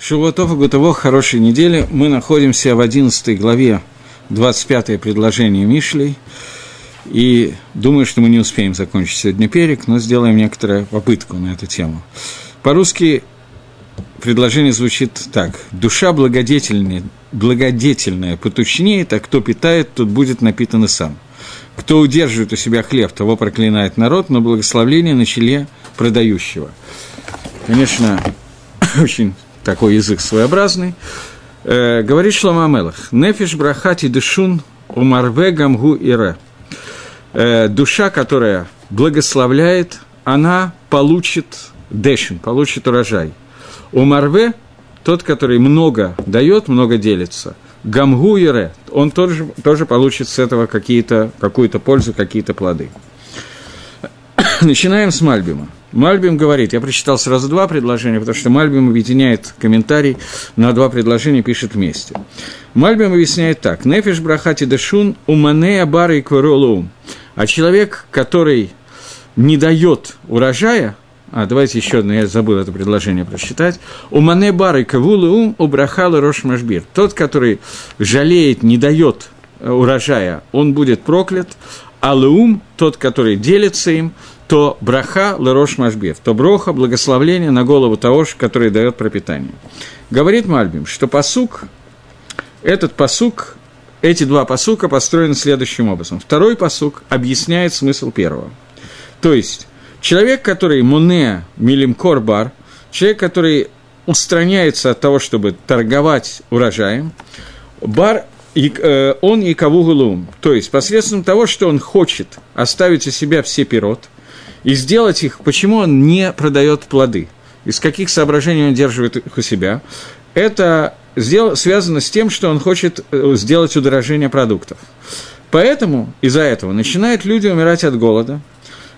Шивотов и Гутово, хорошей недели. Мы находимся в 11 главе, 25 предложение Мишлей. И думаю, что мы не успеем закончить сегодня перек, но сделаем некоторую попытку на эту тему. По-русски предложение звучит так. «Душа благодетельная, благодетельная потучнеет, а кто питает, тот будет напитан и сам. Кто удерживает у себя хлеб, того проклинает народ, но благословление на челе продающего». Конечно, очень такой язык своеобразный, э, говорит Шлома Амелах, «Нефиш брахати дышун умарве гамгу ире». Э, душа, которая благословляет, она получит дешин, получит урожай. Умарве – тот, который много дает, много делится. Гамгу ире – он тоже, тоже получит с этого какие-то, какую-то пользу, какие-то плоды. Начинаем с Мальбима. Мальбим говорит, я прочитал сразу два предложения, потому что Мальбим объединяет комментарий на два предложения, пишет вместе. Мальбим объясняет так. Нефиш брахати дешун уманея бары и кваролум. А человек, который не дает урожая, а давайте еще одно, я забыл это предложение прочитать. Умане бары кавулы ум убрахала рош машбир. Тот, который жалеет, не дает урожая, он будет проклят, а леум, тот, который делится им, то браха лерош машбир, то броха, благословление на голову того, который дает пропитание. Говорит Мальбим, что посук, этот посук, эти два посука построены следующим образом. Второй посук объясняет смысл первого. То есть, человек, который муне милим корбар, человек, который устраняется от того, чтобы торговать урожаем, бар э, он и кавугулум, то есть посредством того, что он хочет оставить у себя все пирот – и сделать их, почему он не продает плоды, из каких соображений он держит их у себя, это сдел, связано с тем, что он хочет э, сделать удорожение продуктов. Поэтому из-за этого начинают люди умирать от голода.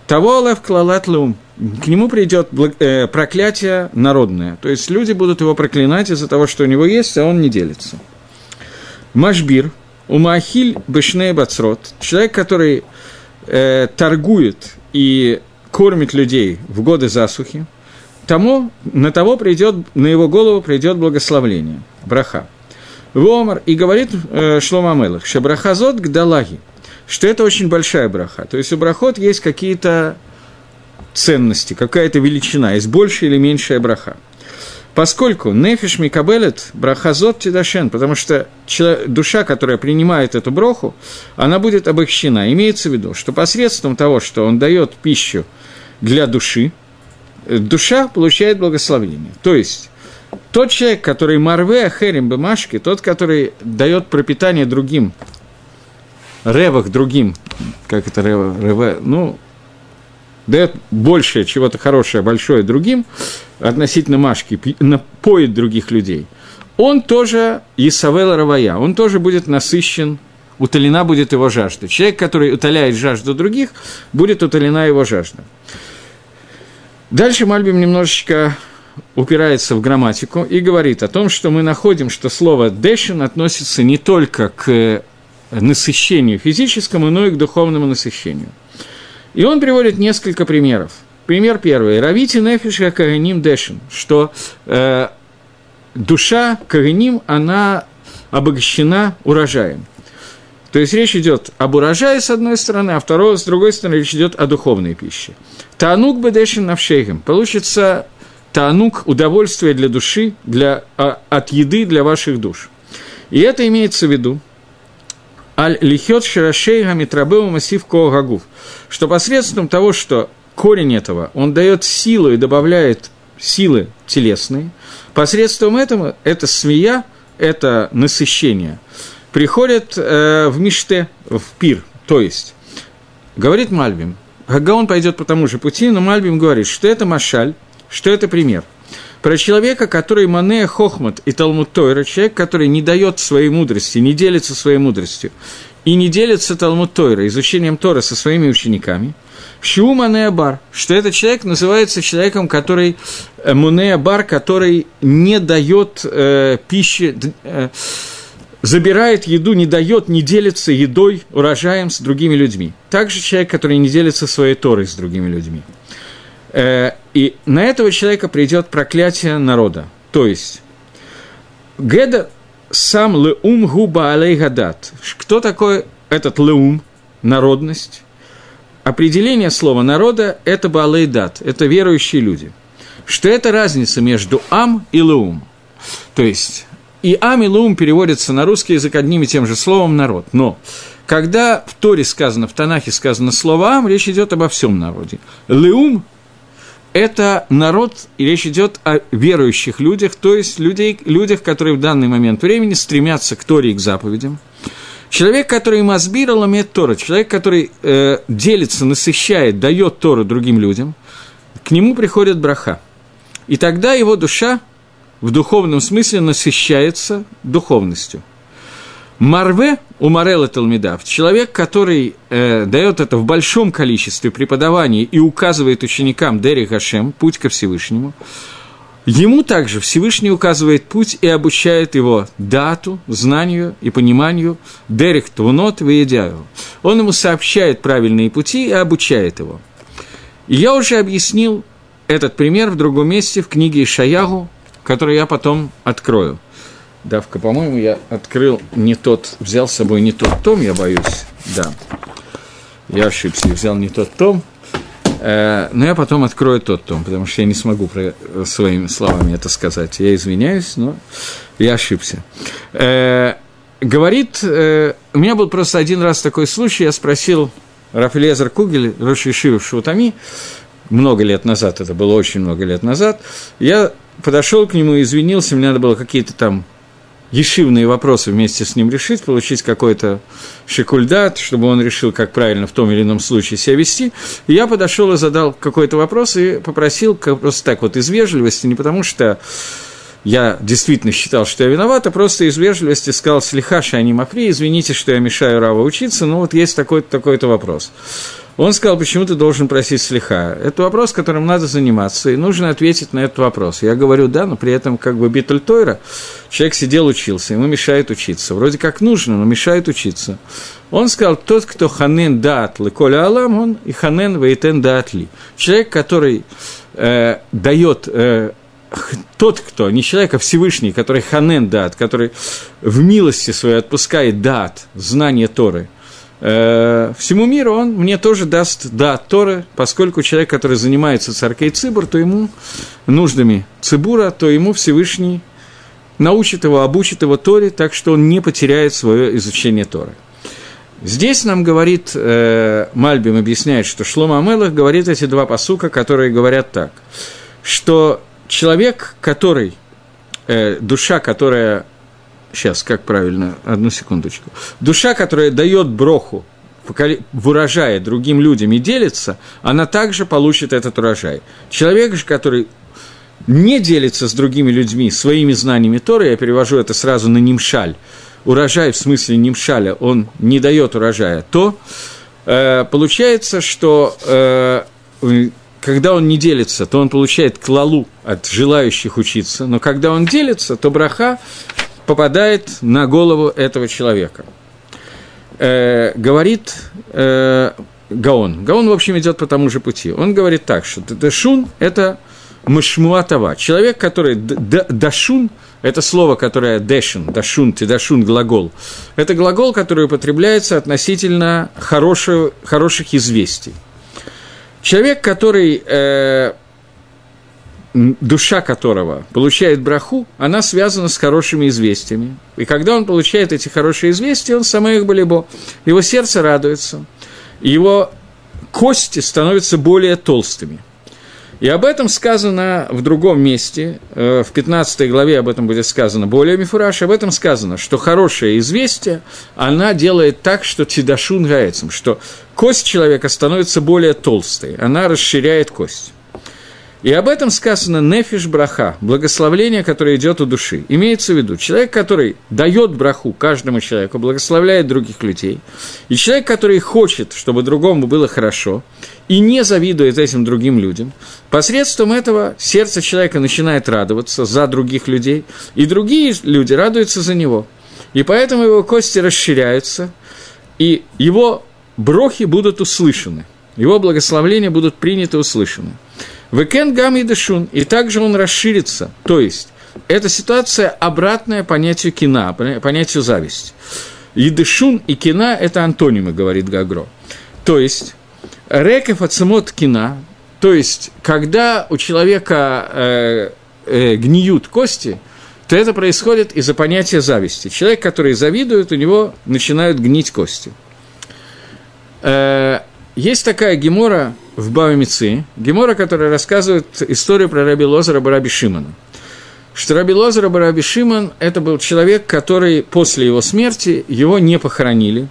Того лев клалат лум. К нему придет э, проклятие народное. То есть люди будут его проклинать из-за того, что у него есть, а он не делится. Машбир, умахиль бешней бацрот. Человек, который э, торгует и кормит людей в годы засухи, тому, на того придет, на его голову придет благословление, браха. Вомар, и говорит э, Шлома Мелах, что брахазот к далаги, что это очень большая браха. То есть у брахот есть какие-то ценности, какая-то величина, есть большая или меньшая браха. Поскольку нефиш микабелет брахазот тидашен, потому что душа, которая принимает эту броху, она будет обогщена. Имеется в виду, что посредством того, что он дает пищу для души, э, душа получает благословение. То есть, тот человек, который марве херим бемашки, тот, который дает пропитание другим, ревах другим, как это рева, реве, ну, дает большее, чего-то хорошее, большое другим, относительно Машки, напоит других людей, он тоже Исавел Равая, он тоже будет насыщен, утолена будет его жажда. Человек, который утоляет жажду других, будет утолена его жажда. Дальше Мальбим немножечко упирается в грамматику и говорит о том, что мы находим, что слово «дэшин» относится не только к насыщению физическому, но и к духовному насыщению. И он приводит несколько примеров. Пример первый. Равити нефиша каганим дэшин, что э, душа каганим, она обогащена урожаем. То есть речь идет об урожае с одной стороны, а второй, с другой стороны речь идет о духовной пище. Таанук бедешин навшейгем. Получится таанук – удовольствие для души, для, а, от еды для ваших душ. И это имеется в виду, аль лихет ширашейга митрабеу массив коагагув, что посредством того, что корень этого, он дает силу и добавляет силы телесные, посредством этого это смея, это насыщение – приходят э, в Миште, в пир, то есть, говорит Мальбим, Гагаон пойдет по тому же пути, но Мальбим говорит, что это машаль, что это пример. Про человека, который Манея Хохмат и Талмуд Тойра, человек, который не дает своей мудрости, не делится своей мудростью, и не делится Талмуд Тойра, изучением Тора со своими учениками, Шу Манея Бар, что этот человек называется человеком, который э, Манея Бар, который не дает э, пищи, э, забирает еду, не дает, не делится едой, урожаем с другими людьми. Также человек, который не делится своей Торой с другими людьми. Э, и на этого человека придет проклятие народа. То есть, Геда сам леум губа алей гадат. Кто такой этот леум, народность? Определение слова народа – это балейдат, это верующие люди. Что это разница между ам и леум. То есть и ам и леум переводятся на русский язык одним и тем же словом «народ». Но когда в Торе сказано, в Танахе сказано слово «ам», речь идет обо всем народе. Леум – это народ, и речь идет о верующих людях, то есть людей, людях, которые в данный момент времени стремятся к Торе и к заповедям – Человек, который мазбира ламет Тора, человек, который э, делится, насыщает, дает Тору другим людям, к нему приходит браха. И тогда его душа в духовном смысле насыщается духовностью. Марве у Марела Талмидав, человек, который э, дает это в большом количестве преподаваний и указывает ученикам Дери Хашем, путь ко Всевышнему, Ему также Всевышний указывает путь и обучает его дату, знанию и пониманию Дерек Твунот Веедяю. Он ему сообщает правильные пути и обучает его. И я уже объяснил этот пример в другом месте в книге Ишаягу, который я потом открою. Давка, по-моему, я открыл не тот, взял с собой не тот том, я боюсь, да. Я ошибся, взял не тот том, Э, но я потом открою тот том, потому что я не смогу про, своими словами это сказать. Я извиняюсь, но я ошибся. Э, говорит, э, у меня был просто один раз такой случай, я спросил Рафелезер Кугель, Роши Шивы в Шутами, много лет назад, это было очень много лет назад, я подошел к нему, извинился, мне надо было какие-то там ешивные вопросы вместе с ним решить, получить какой-то шикульдат, чтобы он решил, как правильно в том или ином случае себя вести. И я подошел и задал какой-то вопрос и попросил просто так вот из вежливости, не потому что я действительно считал, что я виноват, а просто из вежливости сказал «Слихаша, они мафри, извините, что я мешаю Рава учиться, но вот есть такой-то такой-то вопрос». Он сказал, почему ты должен просить слиха. Это вопрос, которым надо заниматься, и нужно ответить на этот вопрос. Я говорю, да, но при этом как бы Битль Тойра, человек сидел, учился, ему мешает учиться. Вроде как нужно, но мешает учиться. Он сказал, тот, кто ханен даат коля алам, он и ханен вейтен даат ли. Человек, который э, дает э, тот, кто, не человек, а Всевышний, который ханен дат, который в милости своей отпускает дат, знание Торы – Э, всему миру он мне тоже даст да Торы, поскольку человек, который занимается царкой Цибур, то ему нуждами Цибура, то ему Всевышний научит его, обучит его Торе, так что он не потеряет свое изучение Торы. Здесь нам говорит, э, Мальбим объясняет, что Шлома Амелах говорит эти два посука, которые говорят так, что человек, который, э, душа, которая Сейчас, как правильно? Одну секундочку. Душа, которая дает броху в урожае другим людям и делится, она также получит этот урожай. Человек же, который не делится с другими людьми своими знаниями Торы, я перевожу это сразу на нимшаль, урожай в смысле нимшаля, он не дает урожая, то э, получается, что э, когда он не делится, то он получает клалу от желающих учиться, но когда он делится, то браха попадает на голову этого человека. Э, говорит э, Гаон. Гаон, в общем, идет по тому же пути. Он говорит так, что Дашун – это Мышмуатова. Человек, который Дашун – это слово, которое Дэшин, Дашун, Тидашун, глагол. Это глагол, который употребляется относительно хорошего, хороших известий. Человек, который э, душа которого получает браху, она связана с хорошими известиями. И когда он получает эти хорошие известия, он самоих болебо. Его сердце радуется, его кости становятся более толстыми. И об этом сказано в другом месте, э, в 15 главе об этом будет сказано более мифураж, об этом сказано, что хорошее известие, она делает так, что тидашун гаецем, что кость человека становится более толстой, она расширяет кость. И об этом сказано нефиш браха, благословление, которое идет у души. Имеется в виду, человек, который дает браху каждому человеку, благословляет других людей, и человек, который хочет, чтобы другому было хорошо, и не завидует этим другим людям, посредством этого сердце человека начинает радоваться за других людей, и другие люди радуются за него. И поэтому его кости расширяются, и его брохи будут услышаны, его благословления будут приняты и услышаны. Векен гам и дешун, и также он расширится, то есть эта ситуация обратная понятию кина, понятию зависти. Едышун и кина – это антонимы, говорит Гагро. То есть, реков ацемот кина, то есть, когда у человека э, э, гниют кости, то это происходит из-за понятия зависти. Человек, который завидует, у него начинают гнить кости. Э, есть такая гемора в Бавамицы, гемора, которая рассказывает историю про Раби Лозера Бараби Шимана. Что Раби Лозера Бараби Шиман – это был человек, который после его смерти его не похоронили.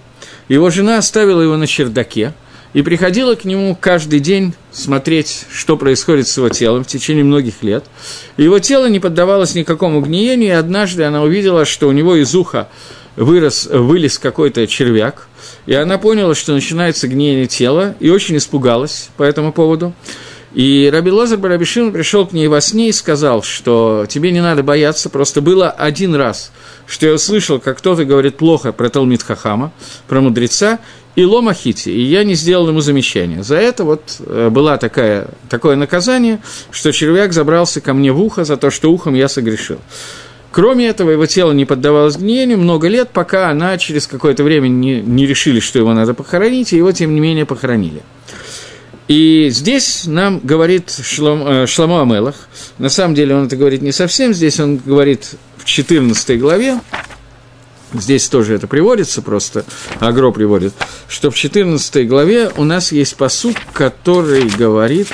Его жена оставила его на чердаке и приходила к нему каждый день смотреть, что происходит с его телом в течение многих лет. Его тело не поддавалось никакому гниению, и однажды она увидела, что у него из уха вырос, вылез какой-то червяк, и она поняла, что начинается гниение тела, и очень испугалась по этому поводу. И Раби Лазар Барабишин пришел к ней во сне и сказал, что тебе не надо бояться, просто было один раз, что я услышал, как кто-то говорит плохо про Талмит Хахама, про мудреца, и Ломахити, и я не сделал ему замечания. За это вот э, было такая, такое наказание, что червяк забрался ко мне в ухо за то, что ухом я согрешил. Кроме этого, его тело не поддавалось гниению много лет, пока она через какое-то время не, не решили, что его надо похоронить, и его, тем не менее, похоронили. И здесь нам говорит Шлом, э, Шламо Амелах, на самом деле он это говорит не совсем, здесь он говорит в 14 главе, здесь тоже это приводится, просто Агро приводит, что в 14 главе у нас есть посуд, который говорит...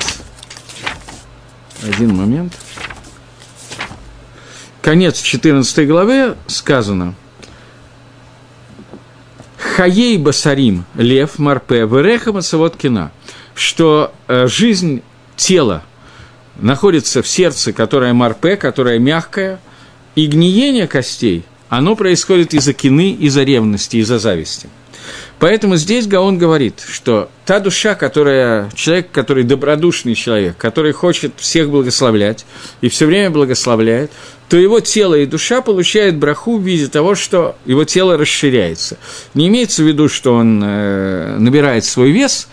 Один момент – конец 14 главе сказано «Хаей басарим лев марпе вереха мацавоткина», что э, жизнь тела находится в сердце, которое марпе, которое мягкое, и гниение костей, оно происходит из-за кины, из-за ревности, из-за зависти. Поэтому здесь Гаон говорит, что та душа, которая, человек, который добродушный человек, который хочет всех благословлять и все время благословляет, то его тело и душа получают браху в виде того, что его тело расширяется. Не имеется в виду, что он э, набирает свой вес,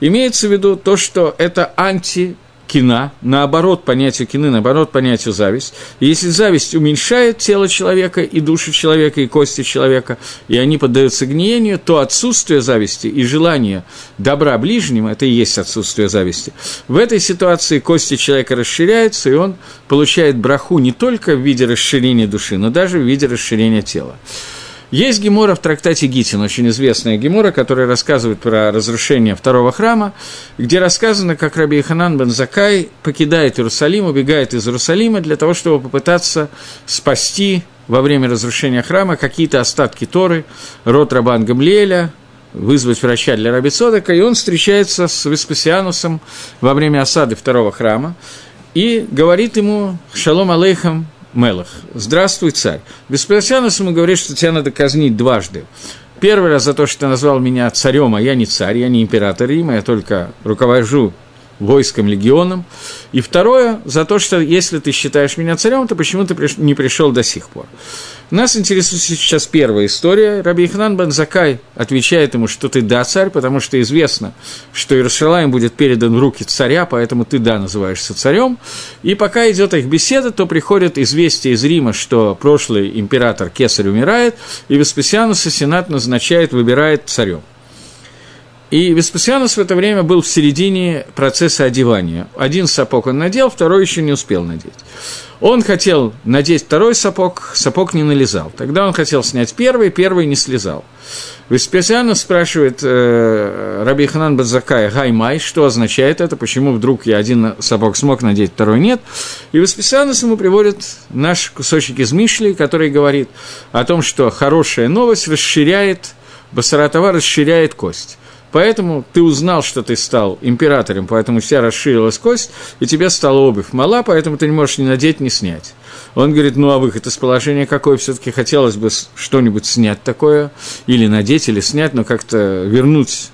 имеется в виду то, что это анти кина, наоборот понятию кины, наоборот понятию зависть. И если зависть уменьшает тело человека и душу человека, и кости человека, и они поддаются гниению, то отсутствие зависти и желание добра ближним – это и есть отсутствие зависти. В этой ситуации кости человека расширяются, и он получает браху не только в виде расширения души, но даже в виде расширения тела. Есть гемора в трактате Гитин, очень известная гемора, которая рассказывает про разрушение второго храма, где рассказано, как Раби Ханан бен Закай покидает Иерусалим, убегает из Иерусалима для того, чтобы попытаться спасти во время разрушения храма какие-то остатки Торы, род Рабан Гамлиэля, вызвать врача для Раби Цодека, и он встречается с Веспасианусом во время осады второго храма и говорит ему «Шалом алейхам, Мелах. Здравствуй, царь. Беспрестанно ему говорит, что тебя надо казнить дважды. Первый раз за то, что ты назвал меня царем, а я не царь, я не император Рима, я только руковожу войском, легионом. И второе, за то, что если ты считаешь меня царем, то почему ты не пришел до сих пор. Нас интересует сейчас первая история. Раби Ихнан Банзакай отвечает ему, что ты да, царь, потому что известно, что Иерусалим будет передан в руки царя, поэтому ты да, называешься царем. И пока идет их беседа, то приходит известие из Рима, что прошлый император Кесарь умирает, и Веспасиануса Сенат назначает, выбирает царем. И Веспасианус в это время был в середине процесса одевания. Один сапог он надел, второй еще не успел надеть. Он хотел надеть второй сапог, сапог не налезал. Тогда он хотел снять первый, первый не слезал. Веспасианус спрашивает э, Раби Ханан Бадзакая, Гаймай, что означает это, почему вдруг я один сапог смог надеть, второй нет. И Веспасианус ему приводит наш кусочек из Мишли, который говорит о том, что хорошая новость расширяет, Басаратова расширяет кость. Поэтому ты узнал, что ты стал императором, поэтому тебя расширилась кость, и тебе стала обувь мала, поэтому ты не можешь ни надеть, ни снять. Он говорит, ну а выход из положения какой? Все-таки хотелось бы что-нибудь снять такое, или надеть, или снять, но как-то вернуть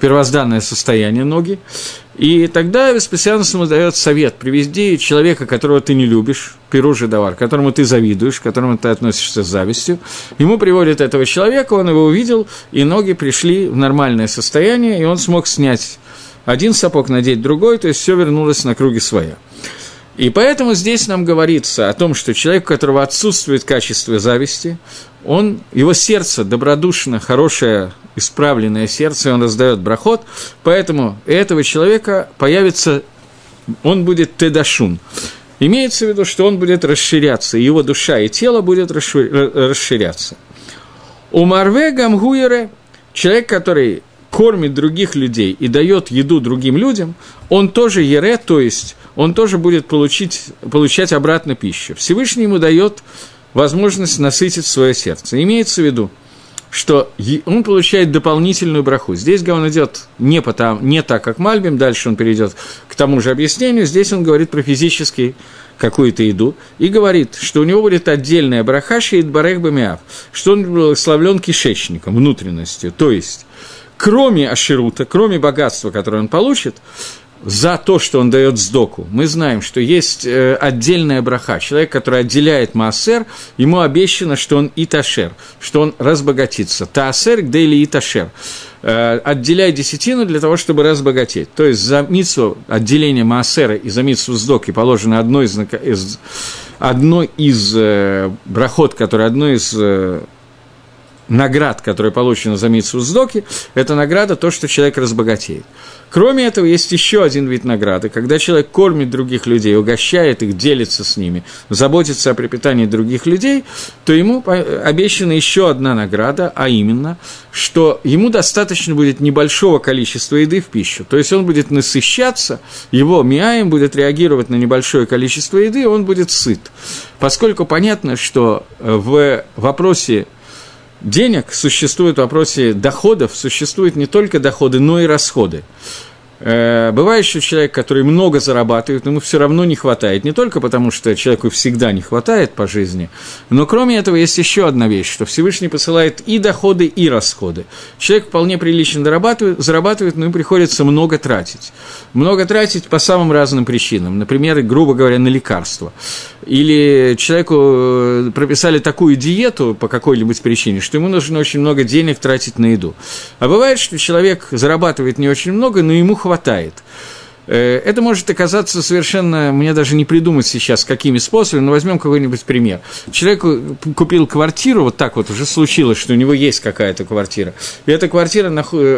первозданное состояние ноги. И тогда Веспасианус ему дает совет, привезди человека, которого ты не любишь, Перу Жидовар, которому ты завидуешь, к которому ты относишься с завистью. Ему приводят этого человека, он его увидел, и ноги пришли в нормальное состояние, и он смог снять один сапог, надеть другой, то есть все вернулось на круги своя. И поэтому здесь нам говорится о том, что человек, у которого отсутствует качество зависти, он, его сердце добродушно, хорошее, исправленное сердце, он раздает брахот, поэтому этого человека появится, он будет тедашун. Имеется в виду, что он будет расширяться, его душа и тело будет расширяться. У Марве Гамгуере, человек, который кормит других людей и дает еду другим людям, он тоже ере, то есть он тоже будет получить, получать обратно пищу. Всевышний ему дает возможность насытить свое сердце. Имеется в виду, что он получает дополнительную браху. Здесь он идет не, потом, не так, как Мальбим, дальше он перейдет к тому же объяснению. Здесь он говорит про физический какую-то еду, и говорит, что у него будет отдельная браха шеит барех бамиав, что он благословлен кишечником, внутренностью. То есть, кроме аширута, кроме богатства, которое он получит, за то, что он дает сдоку. Мы знаем, что есть э, отдельная браха. Человек, который отделяет маасер, ему обещано, что он иташер, что он разбогатится. Таасер где или иташер. Э, отделяй десятину для того, чтобы разбогатеть. То есть за митсу отделения маасера и за митсу сдоки положено одно из, одно из э, брахот, которое одно из наград, которые получены за митсу сдоки, это награда то, что человек разбогатеет. Кроме этого, есть еще один вид награды, когда человек кормит других людей, угощает их, делится с ними, заботится о пропитании других людей, то ему обещана еще одна награда, а именно, что ему достаточно будет небольшого количества еды в пищу. То есть он будет насыщаться, его миаем будет реагировать на небольшое количество еды, и он будет сыт. Поскольку понятно, что в вопросе денег существует в вопросе доходов, существуют не только доходы, но и расходы. Э, бывает еще человек, который много зарабатывает, ему все равно не хватает. Не только потому, что человеку всегда не хватает по жизни, но кроме этого есть еще одна вещь, что Всевышний посылает и доходы, и расходы. Человек вполне прилично зарабатывает, зарабатывает но ему приходится много тратить. Много тратить по самым разным причинам. Например, грубо говоря, на лекарства. Или человеку э, прописали такую диету по какой-нибудь причине, что ему нужно очень много денег тратить на еду. А бывает, что человек зарабатывает не очень много, но ему хватает хватает. Э, это может оказаться совершенно, мне даже не придумать сейчас, какими способами, но возьмем какой-нибудь пример. Человек купил квартиру, вот так вот уже случилось, что у него есть какая-то квартира, и эта квартира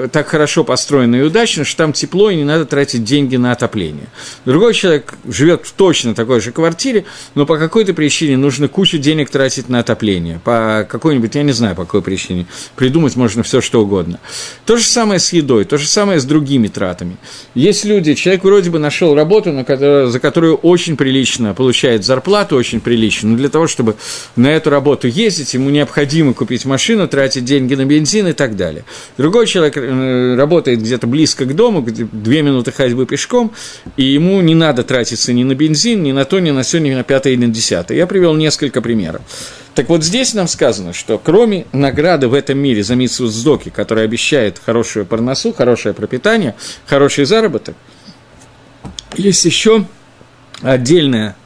так хорошо построена и удачна, что там тепло, и не надо тратить деньги на отопление. Другой человек живет в точно такой же квартире, но по какой-то причине нужно кучу денег тратить на отопление. По какой-нибудь, я не знаю, по какой причине. Придумать можно все что угодно. То же самое с едой, то же самое с другими тратами. Есть люди, человек человек вроде бы нашел работу, на которую, за которую очень прилично получает зарплату, очень прилично, но для того, чтобы на эту работу ездить, ему необходимо купить машину, тратить деньги на бензин и так далее. Другой человек э, работает где-то близко к дому, где две минуты ходьбы пешком, и ему не надо тратиться ни на бензин, ни на то, ни на все, ни на пятое, ни на десятое. Я привел несколько примеров. Так вот здесь нам сказано, что кроме награды в этом мире за митсу сдоки, которая обещает хорошую парносу, хорошее пропитание, хороший заработок – есть еще отдельная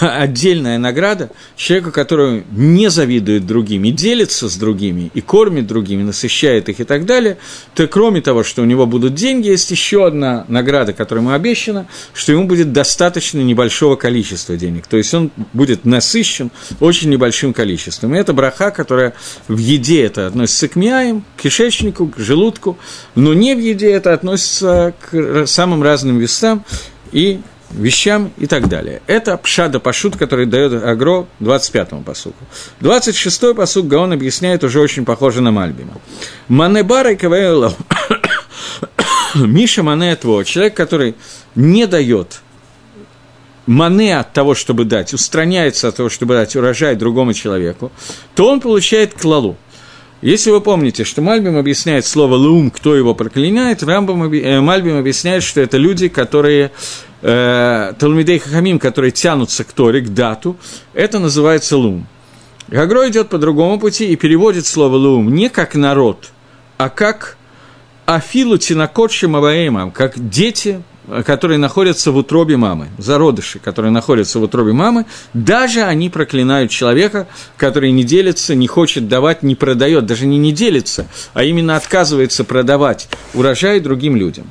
отдельная награда человеку, который не завидует другим и делится с другими, и кормит другими, насыщает их и так далее, то кроме того, что у него будут деньги, есть еще одна награда, которая ему обещана, что ему будет достаточно небольшого количества денег. То есть он будет насыщен очень небольшим количеством. И это браха, которая в еде это относится к мяям, к кишечнику, к желудку, но не в еде это относится к самым разным весам и вещам и так далее. Это пшада пашут, который дает Агро 25-му посуку. 26-й посук Гаон объясняет уже очень похоже на Мальбима. Манебара и Миша Мане Тво, человек, который не дает мане от того, чтобы дать, устраняется от того, чтобы дать урожай другому человеку, то он получает клалу. Если вы помните, что Мальбим объясняет слово «лум», кто его проклинает, Рамбам, э, Мальбим объясняет, что это люди, которые э, Талмидей Хахамим, которые тянутся к Торе, к дату, это называется лум. Гагро идет по другому пути и переводит слово лум не как народ, а как афилу тинакот шимаваэмам, как дети, которые находятся в утробе мамы, зародыши, которые находятся в утробе мамы, даже они проклинают человека, который не делится, не хочет давать, не продает, даже не не делится, а именно отказывается продавать урожай другим людям.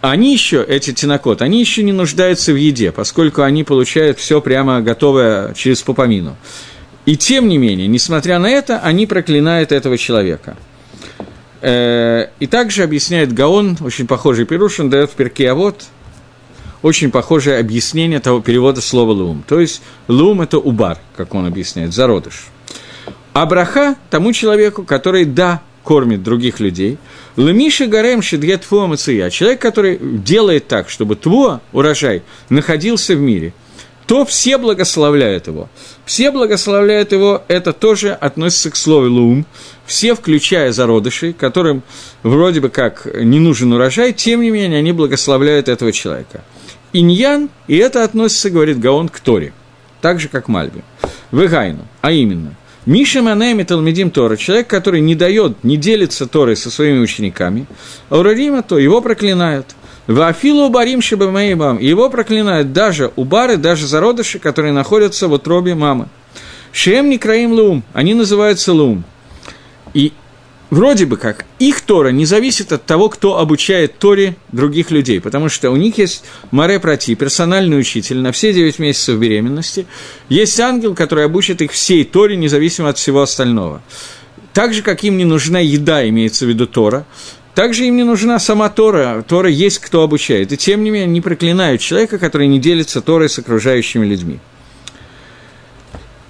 Они еще, эти тинокот, они еще не нуждаются в еде, поскольку они получают все прямо готовое через пупамину. И тем не менее, несмотря на это, они проклинают этого человека. Э, и также объясняет Гаон, очень похожий Перуш, он дает в перке, а вот очень похожее объяснение того перевода слова «лум». То есть «лум» – это убар, как он объясняет, зародыш. А браха тому человеку, который, да, кормит других людей. Лемиши гарем шедгет фуа Человек, который делает так, чтобы твой урожай находился в мире – то все благословляют его. Все благословляют его, это тоже относится к слову «лум», все, включая зародышей, которым вроде бы как не нужен урожай, тем не менее они благословляют этого человека. Иньян, и это относится, говорит Гаон, к Торе, так же, как Мальби. Вегайну, а именно, Миша Манеми Талмедим Тора, человек, который не дает, не делится Торой со своими учениками, а Урарима, то его проклинают. Вафилу барим шибамаимам. Его проклинают даже убары, даже зародыши, которые находятся в утробе мамы. Шем не краим лум. Они называются лум. И вроде бы как их Тора не зависит от того, кто обучает Торе других людей, потому что у них есть Маре Прати, персональный учитель на все 9 месяцев беременности, есть ангел, который обучит их всей Торе, независимо от всего остального. Так же, как им не нужна еда, имеется в виду Тора, также им не нужна сама Тора, Тора есть кто обучает. И тем не менее не проклинают человека, который не делится Торой с окружающими людьми.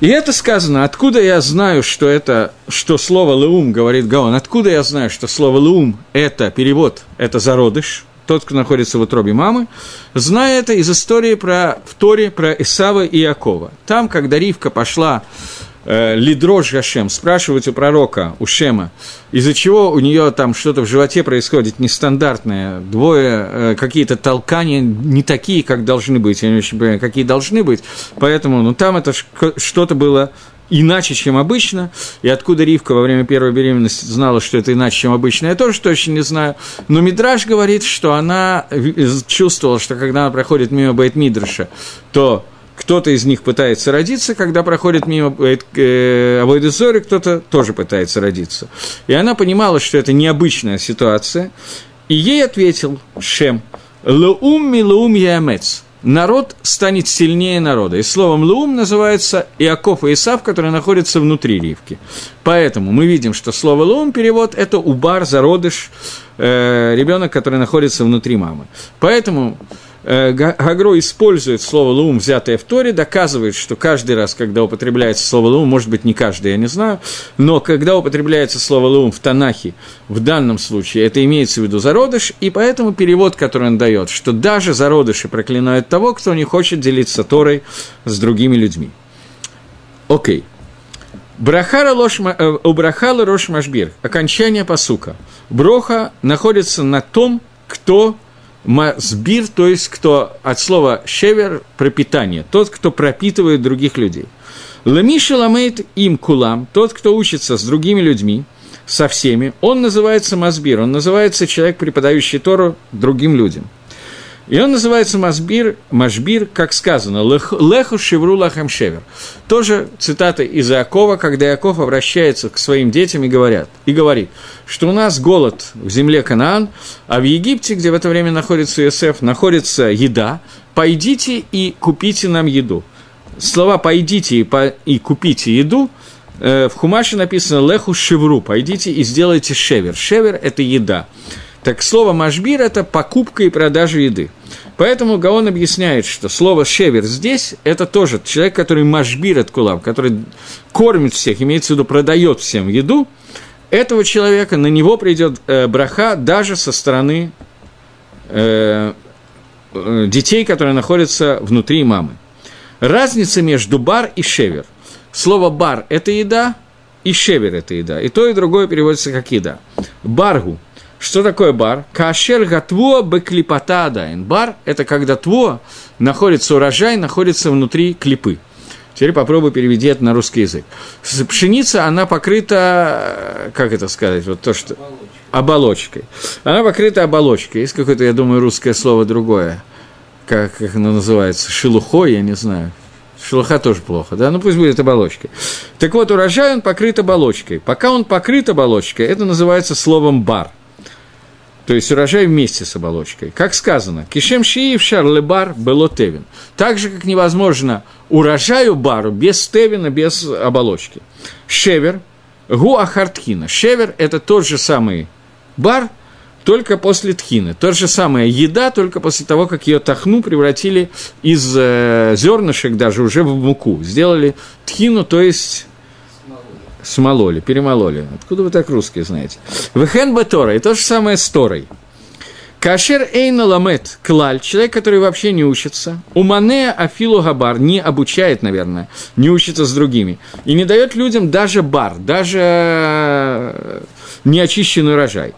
И это сказано, откуда я знаю, что это, что слово «леум», говорит Гаон, откуда я знаю, что слово «леум» – это перевод, это зародыш, тот, кто находится в утробе мамы, зная это из истории про, в Торе про Исава и Якова. Там, когда Ривка пошла Лидрош Гашем, спрашивать у пророка, у Шема, из-за чего у нее там что-то в животе происходит нестандартное, двое, э, какие-то толкания не такие, как должны быть, я не очень понимаю, какие должны быть, поэтому, ну, там это что-то было иначе, чем обычно, и откуда Ривка во время первой беременности знала, что это иначе, чем обычно, я тоже точно не знаю, но Мидраш говорит, что она чувствовала, что когда она проходит мимо Бейт Мидраша, то кто-то из них пытается родиться, когда проходит мимо э, Авойдезори, кто-то тоже пытается родиться. И она понимала, что это необычная ситуация, и ей ответил Шем, «Лаум ми лаум ямец» народ станет сильнее народа. И словом «лаум» называется Иаков и Исав, которые находятся внутри Ривки. Поэтому мы видим, что слово «лаум» перевод – это убар, зародыш, э, ребенок, который находится внутри мамы. Поэтому Э, Гагро использует слово «лум», взятое в Торе, доказывает, что каждый раз, когда употребляется слово «лум», может быть, не каждый, я не знаю, но когда употребляется слово «лум» в Танахе, в данном случае это имеется в виду зародыш, и поэтому перевод, который он дает, что даже зародыши проклинают того, кто не хочет делиться Торой с другими людьми. Окей. Брахара лош, э, у Брахала Рош окончание посука. Броха находится на том, кто Сбир, то есть кто от слова шевер пропитание, тот, кто пропитывает других людей. Ламиша ламейт им кулам, тот, кто учится с другими людьми, со всеми, он называется Масбир, он называется человек, преподающий Тору другим людям – и он называется Масбир, Машбир, как сказано, Леху Шевру Лахам Шевер. Тоже цитата из Иакова, когда Иаков обращается к своим детям и, говорят, и говорит, что у нас голод в земле Канаан, а в Египте, где в это время находится Иосиф, находится еда, пойдите и купите нам еду. Слова «пойдите и, по, и купите еду» э, в Хумаше написано «леху шевру», «пойдите и сделайте шевер». Шевер – это еда. Так слово «машбир» – это покупка и продажа еды. Поэтому Гаон объясняет, что слово «шевер» здесь – это тоже человек, который машбир от кулам, который кормит всех, имеется в виду, продает всем еду, этого человека, на него придет э, браха даже со стороны э, э, детей, которые находятся внутри мамы. Разница между бар и шевер. Слово бар – это еда, и шевер – это еда. И то, и другое переводится как еда. Баргу – что такое бар? Кашер гатво беклипата адайн. Бар – это когда тво находится, урожай находится внутри клипы. Теперь попробуй переведи это на русский язык. Пшеница, она покрыта, как это сказать, вот то, что... Оболочкой. Она покрыта оболочкой. Есть какое-то, я думаю, русское слово другое. Как, как оно называется? Шелухой, я не знаю. Шелуха тоже плохо, да? Ну пусть будет оболочкой. Так вот, урожай он покрыт оболочкой. Пока он покрыт оболочкой, это называется словом бар – то есть урожай вместе с оболочкой. Как сказано, кишем шиив шарлебар было тевин. Так же, как невозможно урожаю бару без тевина, без оболочки. Шевер, гуахартхина. Шевер – это тот же самый бар, только после тхины. То же самое еда, только после того, как ее тахну превратили из э, зернышек даже уже в муку. Сделали тхину, то есть смололи, перемололи. Откуда вы так русские знаете? Вехен Батора, и то же самое с Торой. Кашер Эйна Ламет Клаль, человек, который вообще не учится, Умане Афилу Габар, не обучает, наверное, не учится с другими, и не дает людям даже бар, даже э, неочищенный урожай.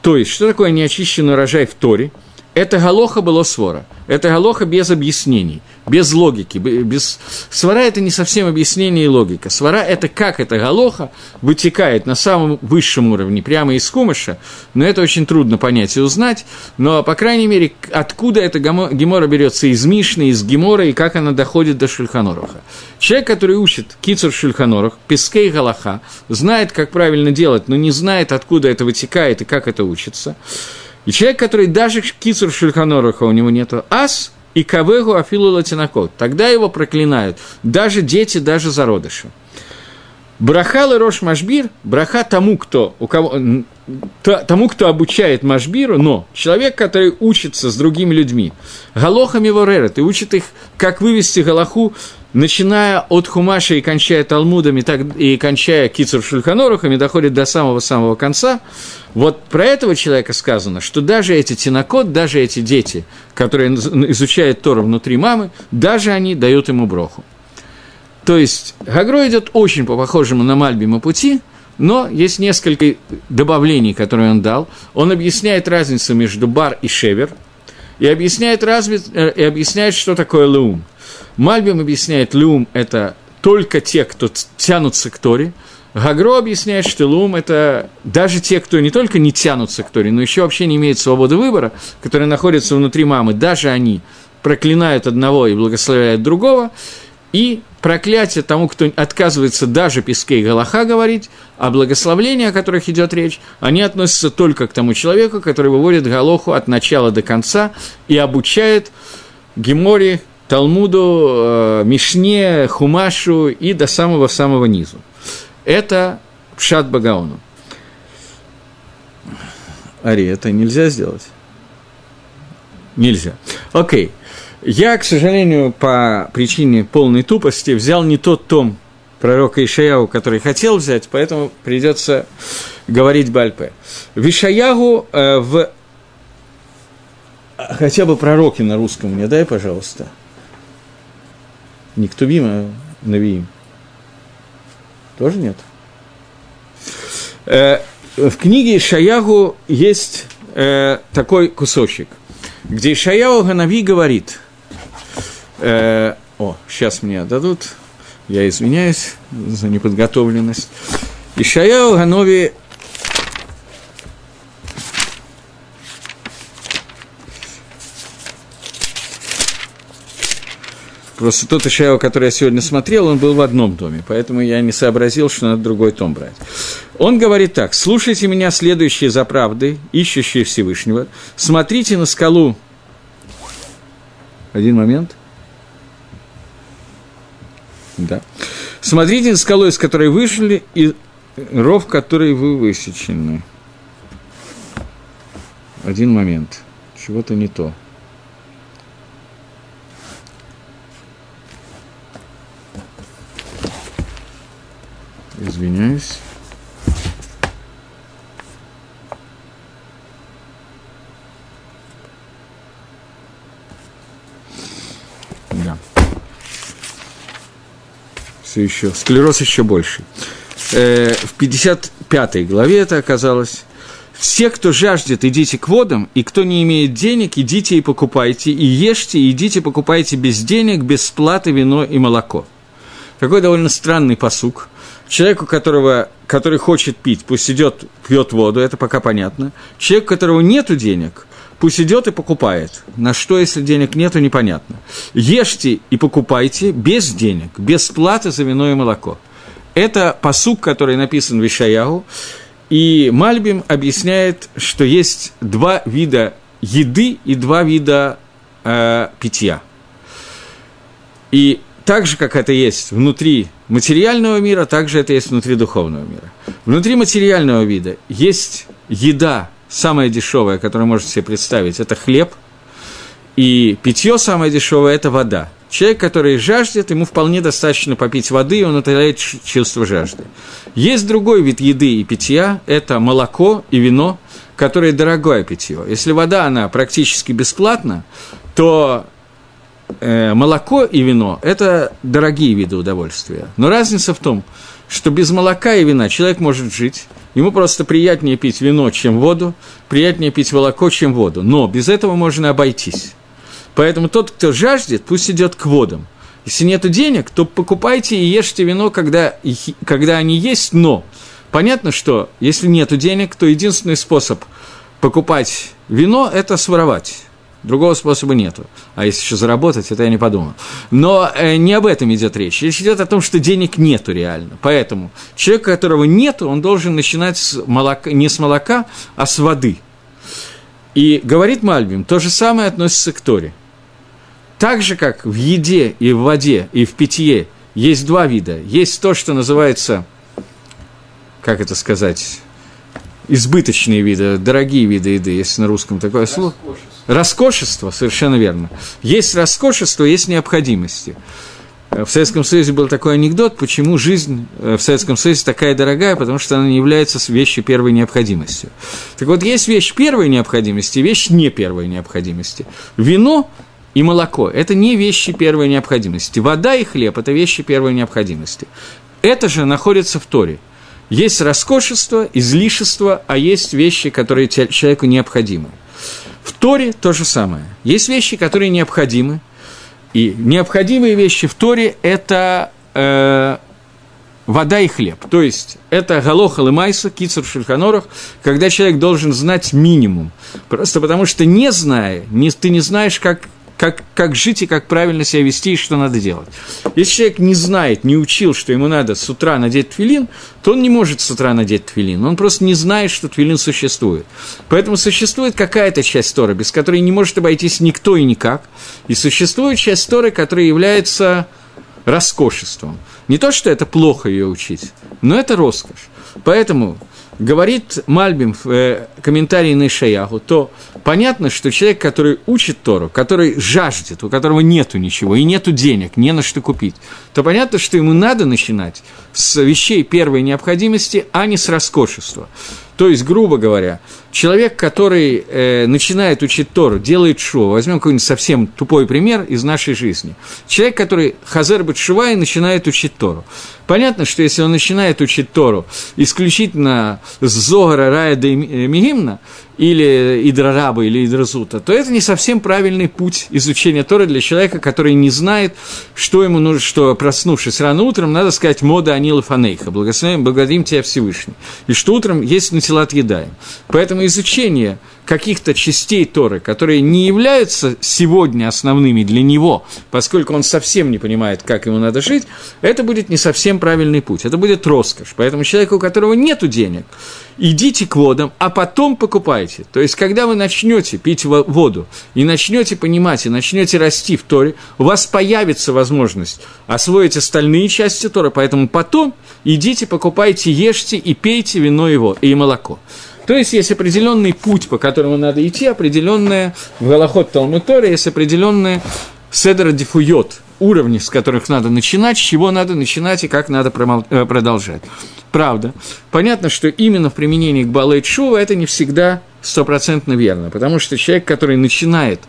То есть, что такое неочищенный урожай в Торе – это галоха было свора. Это галоха без объяснений, без логики. Без... Свара – это не совсем объяснение и логика. Свара – это как эта галоха вытекает на самом высшем уровне, прямо из кумыша, но это очень трудно понять и узнать. Но, по крайней мере, откуда эта гемора берется из Мишны, из Гемора, и как она доходит до Шульханоруха. Человек, который учит Кицур Шульханорух, Пескей Галаха, знает, как правильно делать, но не знает, откуда это вытекает и как это учится – и человек, который даже кицур шульханоруха у него нету ас, и кавегу афилу латинокот, тогда его проклинают даже дети, даже зародыши. Браха Рош Машбир, браха тому, кто, у кого, тому, кто обучает Машбиру, но человек, который учится с другими людьми, галохами ворера, ты учит их, как вывести галаху, начиная от Хумаша и кончая Талмудами, так, и кончая Кицур Шульханорухами, доходит до самого-самого конца, вот про этого человека сказано, что даже эти тинокот, даже эти дети, которые изучают Тору внутри мамы, даже они дают ему броху. То есть Гагро идет очень по похожему на Мальбима пути, но есть несколько добавлений, которые он дал. Он объясняет разницу между бар и шевер, и объясняет, разви... Э, и объясняет, что такое леум. Мальбим объясняет, леум – это только те, кто тянутся к Торе. Гагро объясняет, что лум – это даже те, кто не только не тянутся к Торе, но еще вообще не имеют свободы выбора, которые находятся внутри мамы, даже они проклинают одного и благословляют другого. И проклятие тому, кто отказывается даже Пескей Галаха говорить, а благословления, о которых идет речь, они относятся только к тому человеку, который выводит Галоху от начала до конца и обучает Геморе, Талмуду, э, Мишне, Хумашу и до самого-самого низу. Это Пшат Багауну. Ари, это нельзя сделать? Нельзя. Окей. Я, к сожалению, по причине полной тупости взял не тот том пророка Ишаяу, который хотел взять, поэтому придется говорить Бальпе. В Ишаягу э, в... Хотя бы пророки на русском мне дай, пожалуйста. Не Ктубим, а Навиим. Тоже нет? Э, в книге Ишаягу есть э, такой кусочек, где Ишаяу Ганави говорит – Э, о, сейчас мне отдадут. Я извиняюсь за неподготовленность. Ишаяу Ганови Просто тот Ишаяу, который я сегодня смотрел, он был в одном доме, поэтому я не сообразил, что надо другой том брать. Он говорит так, слушайте меня, следующие за правдой, ищущие Всевышнего, смотрите на скалу. Один момент. Да. Смотрите скалой, с которой вышли, и ров, который вы высечены. Один момент. Чего-то не то. Извиняюсь. Все еще, склероз еще больше. Э, в 55 главе это оказалось. Все, кто жаждет, идите к водам, и кто не имеет денег, идите и покупайте, и ешьте, и идите покупайте без денег, без платы вино и молоко. Такой довольно странный посук. Человеку, которого, который хочет пить, пусть идет, пьет воду, это пока понятно. Человек, у которого нет денег, пусть идет и покупает. На что, если денег нету, непонятно. Ешьте и покупайте без денег, без платы за вино и молоко. Это посук, который написан в Ишаягу. И Мальбим объясняет, что есть два вида еды и два вида э, питья. И так же, как это есть внутри материального мира, так же это есть внутри духовного мира. Внутри материального вида есть еда, самая дешевая, которую можете себе представить, это хлеб, и питье самое дешевое – это вода. Человек, который жаждет, ему вполне достаточно попить воды, и он утоляет чувство жажды. Есть другой вид еды и питья – это молоко и вино, которое дорогое питье. Если вода, она практически бесплатна, то э, молоко и вино – это дорогие виды удовольствия. Но разница в том, что без молока и вина человек может жить, ему просто приятнее пить вино, чем воду, приятнее пить молоко, чем воду. Но без этого можно обойтись. Поэтому тот, кто жаждет, пусть идет к водам. Если нет денег, то покупайте и ешьте вино, когда, когда они есть, но понятно, что если нет денег, то единственный способ покупать вино – это своровать. Другого способа нету. А если еще заработать, это я не подумал. Но э, не об этом идет речь. Речь идет о том, что денег нету реально. Поэтому человек, которого нету, он должен начинать с молока, не с молока, а с воды. И говорит Мальбим, то же самое относится к Торе. Так же, как в еде и в воде, и в питье есть два вида. Есть то, что называется, как это сказать, избыточные виды, дорогие виды еды, если на русском такое слово. Роскошество, совершенно верно. Есть роскошество, есть необходимости. В Советском Союзе был такой анекдот, почему жизнь в Советском Союзе такая дорогая, потому что она не является вещью первой необходимостью. Так вот, есть вещь первой необходимости вещь не первой необходимости. Вино и молоко – это не вещи первой необходимости. Вода и хлеб – это вещи первой необходимости. Это же находится в Торе. Есть роскошество, излишество, а есть вещи, которые человеку необходимы. В Торе то же самое. Есть вещи, которые необходимы, и необходимые вещи в Торе – это э, вода и хлеб. То есть, это галоха лымайса, кицур шельханорах, когда человек должен знать минимум. Просто потому что, не зная, не, ты не знаешь, как как, как жить и как правильно себя вести и что надо делать. Если человек не знает, не учил, что ему надо с утра надеть твилин, то он не может с утра надеть твилин. Он просто не знает, что твилин существует. Поэтому существует какая-то часть Тора, без которой не может обойтись никто и никак. И существует часть Торы, которая является роскошеством. Не то, что это плохо ее учить, но это роскошь. Поэтому говорит Мальбим в э, комментарии на Ишаяху, то понятно, что человек, который учит Тору, который жаждет, у которого нету ничего и нету денег, не на что купить, то понятно, что ему надо начинать с вещей первой необходимости, а не с роскошества. То есть, грубо говоря, человек, который э, начинает учить Тору, делает шоу, возьмем какой-нибудь совсем тупой пример из нашей жизни. Человек, который хазер бетшува и начинает учить Тору. Понятно, что если он начинает учить Тору исключительно с Зогара, Рая, Мигимна, или Идрараба, или Идразута, то это не совсем правильный путь изучения Торы для человека, который не знает, что ему нужно, что проснувшись рано утром, надо сказать «Мода Анила Фанейха», благословим, благодарим тебя Всевышний, и что утром есть на тела отъедаем. Поэтому изучение каких-то частей Торы, которые не являются сегодня основными для него, поскольку он совсем не понимает, как ему надо жить, это будет не совсем правильный путь, это будет роскошь. Поэтому человеку, у которого нет денег, идите к водам, а потом покупайте. То есть, когда вы начнете пить воду и начнете понимать, и начнете расти в Торе, у вас появится возможность освоить остальные части Торы, поэтому потом идите, покупайте, ешьте и пейте вино его и молоко. То есть есть определенный путь, по которому надо идти, определенная в Талмуторе есть определенная седра дифуйот, уровни, с которых надо начинать, с чего надо начинать и как надо э, продолжать. Правда, понятно, что именно в применении к Балейт Шува это не всегда стопроцентно верно, потому что человек, который начинает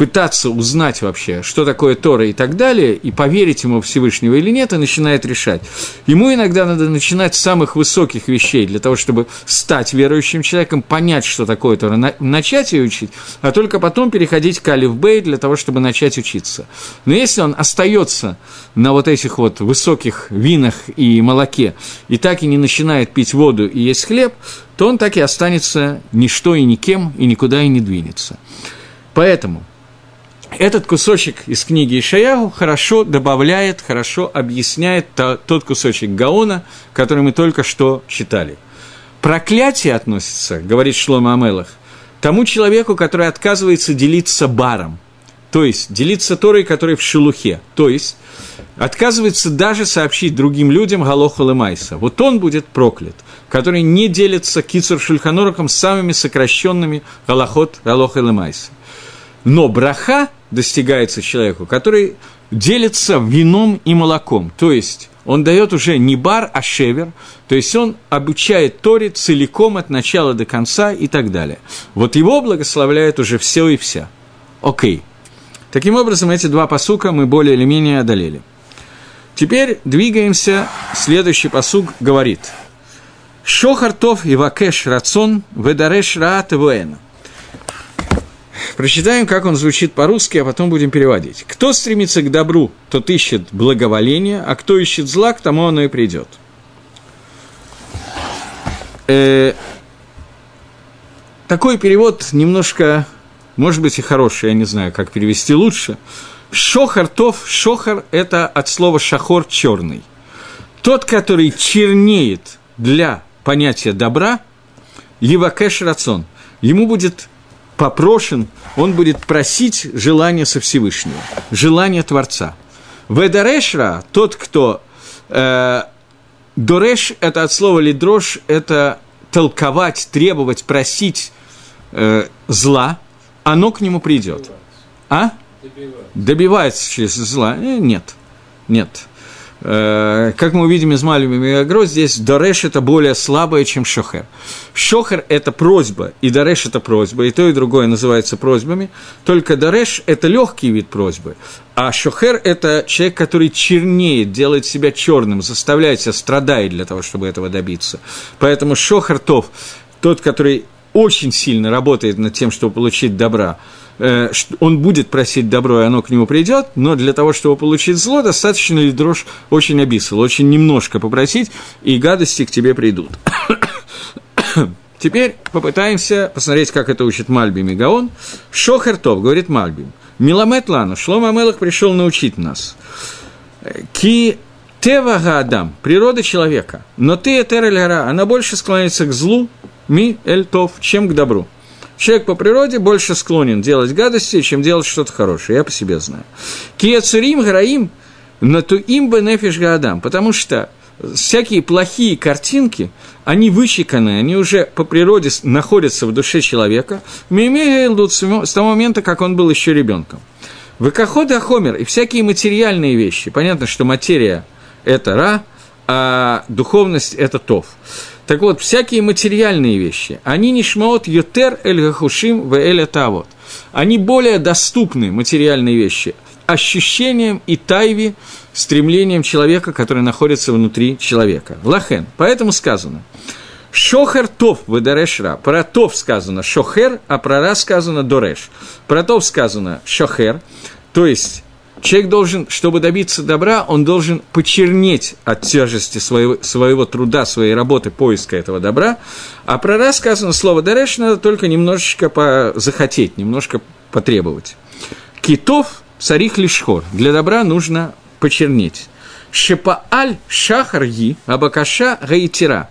пытаться узнать вообще, что такое Тора и так далее, и поверить ему Всевышнего или нет, и начинает решать. Ему иногда надо начинать с самых высоких вещей для того, чтобы стать верующим человеком, понять, что такое Тора, начать ее учить, а только потом переходить к Алиф Бей для того, чтобы начать учиться. Но если он остается на вот этих вот высоких винах и молоке, и так и не начинает пить воду и есть хлеб, то он так и останется ничто и никем, и никуда и не двинется. Поэтому этот кусочек из книги Ишаяху хорошо добавляет, хорошо объясняет тот кусочек Гаона, который мы только что читали. проклятие относится, говорит Шлома Амелах, тому человеку, который отказывается делиться баром, то есть делиться Торой, который в шелухе, то есть отказывается даже сообщить другим людям Галоху Лемайса. Вот он будет проклят, который не делится Кицур Шульханороком самыми сокращенными Галахот Галоха Лемайса. Но браха достигается человеку, который делится вином и молоком, то есть он дает уже не бар, а шевер, то есть он обучает Торе целиком от начала до конца и так далее. Вот его благословляет уже все и вся. Окей. Таким образом, эти два посука мы более или менее одолели. Теперь двигаемся. Следующий посук говорит. Шохартов и вакеш рацон ведареш раат Прочитаем, как он звучит по-русски, а потом будем переводить. Кто стремится к добру, тот ищет благоволение, а кто ищет зла, к тому оно и придет. Э, такой перевод немножко, может быть, и хороший, я не знаю, как перевести лучше. Шохартов, шохар – это от слова шахор – черный. Тот, который чернеет для понятия добра, ливакеш рацион, ему будет попрошен, он будет просить желание со Всевышнего, желание Творца. Ведарешра, тот, кто... Э, дореш – это от слова лидрош, это толковать, требовать, просить э, зла, оно к нему придет. А? Добивается. Добивается через зла? Э, нет. Нет. Э, как мы увидим из Мальбима и Агро, здесь Дореш – это более слабое, чем Шохер. Шохер – это просьба, и Дореш – это просьба, и то, и другое называется просьбами. Только Дореш – это легкий вид просьбы, а Шохер – это человек, который чернеет, делает себя черным, заставляет себя страдать для того, чтобы этого добиться. Поэтому Шохер тот, который очень сильно работает над тем, чтобы получить добра – Э, он будет просить добро, и оно к нему придет, но для того, чтобы получить зло, достаточно ли дрожь очень обисал, очень немножко попросить, и гадости к тебе придут. Теперь попытаемся посмотреть, как это учит Мальби Мегаон. Шохертов, говорит Мальби. Миламет Лану, Шлома Амелах пришел научить нас. Ки Тева Адам, природа человека, но ты Этерель она больше склоняется к злу, ми эль тов, чем к добру. Человек по природе больше склонен делать гадости, чем делать что-то хорошее, я по себе знаю. Киецурим граим натуим бенефиш гадам, потому что всякие плохие картинки, они вычеканы, они уже по природе находятся в душе человека, с того момента, как он был еще ребенком. Выкоход и хомер, и всякие материальные вещи. Понятно, что материя – это ра, а духовность – это тов. Так вот, всякие материальные вещи, они не шмаот ютер эль гахушим в эль тавот. Они более доступны, материальные вещи, ощущением и тайви, стремлением человека, который находится внутри человека. Лахен. Поэтому сказано, Шохер тов выдарешра. Про тов сказано шохер, а про ра сказано дореш. Про тов сказано шохер, то есть Человек должен, чтобы добиться добра, он должен почернеть от тяжести своего, своего труда, своей работы, поиска этого добра. А про раз сказано слово «дареш» надо только немножечко захотеть, немножко потребовать. Китов царих лишхор. Для добра нужно почернеть. Шепааль шахар ги, абакаша гаитира.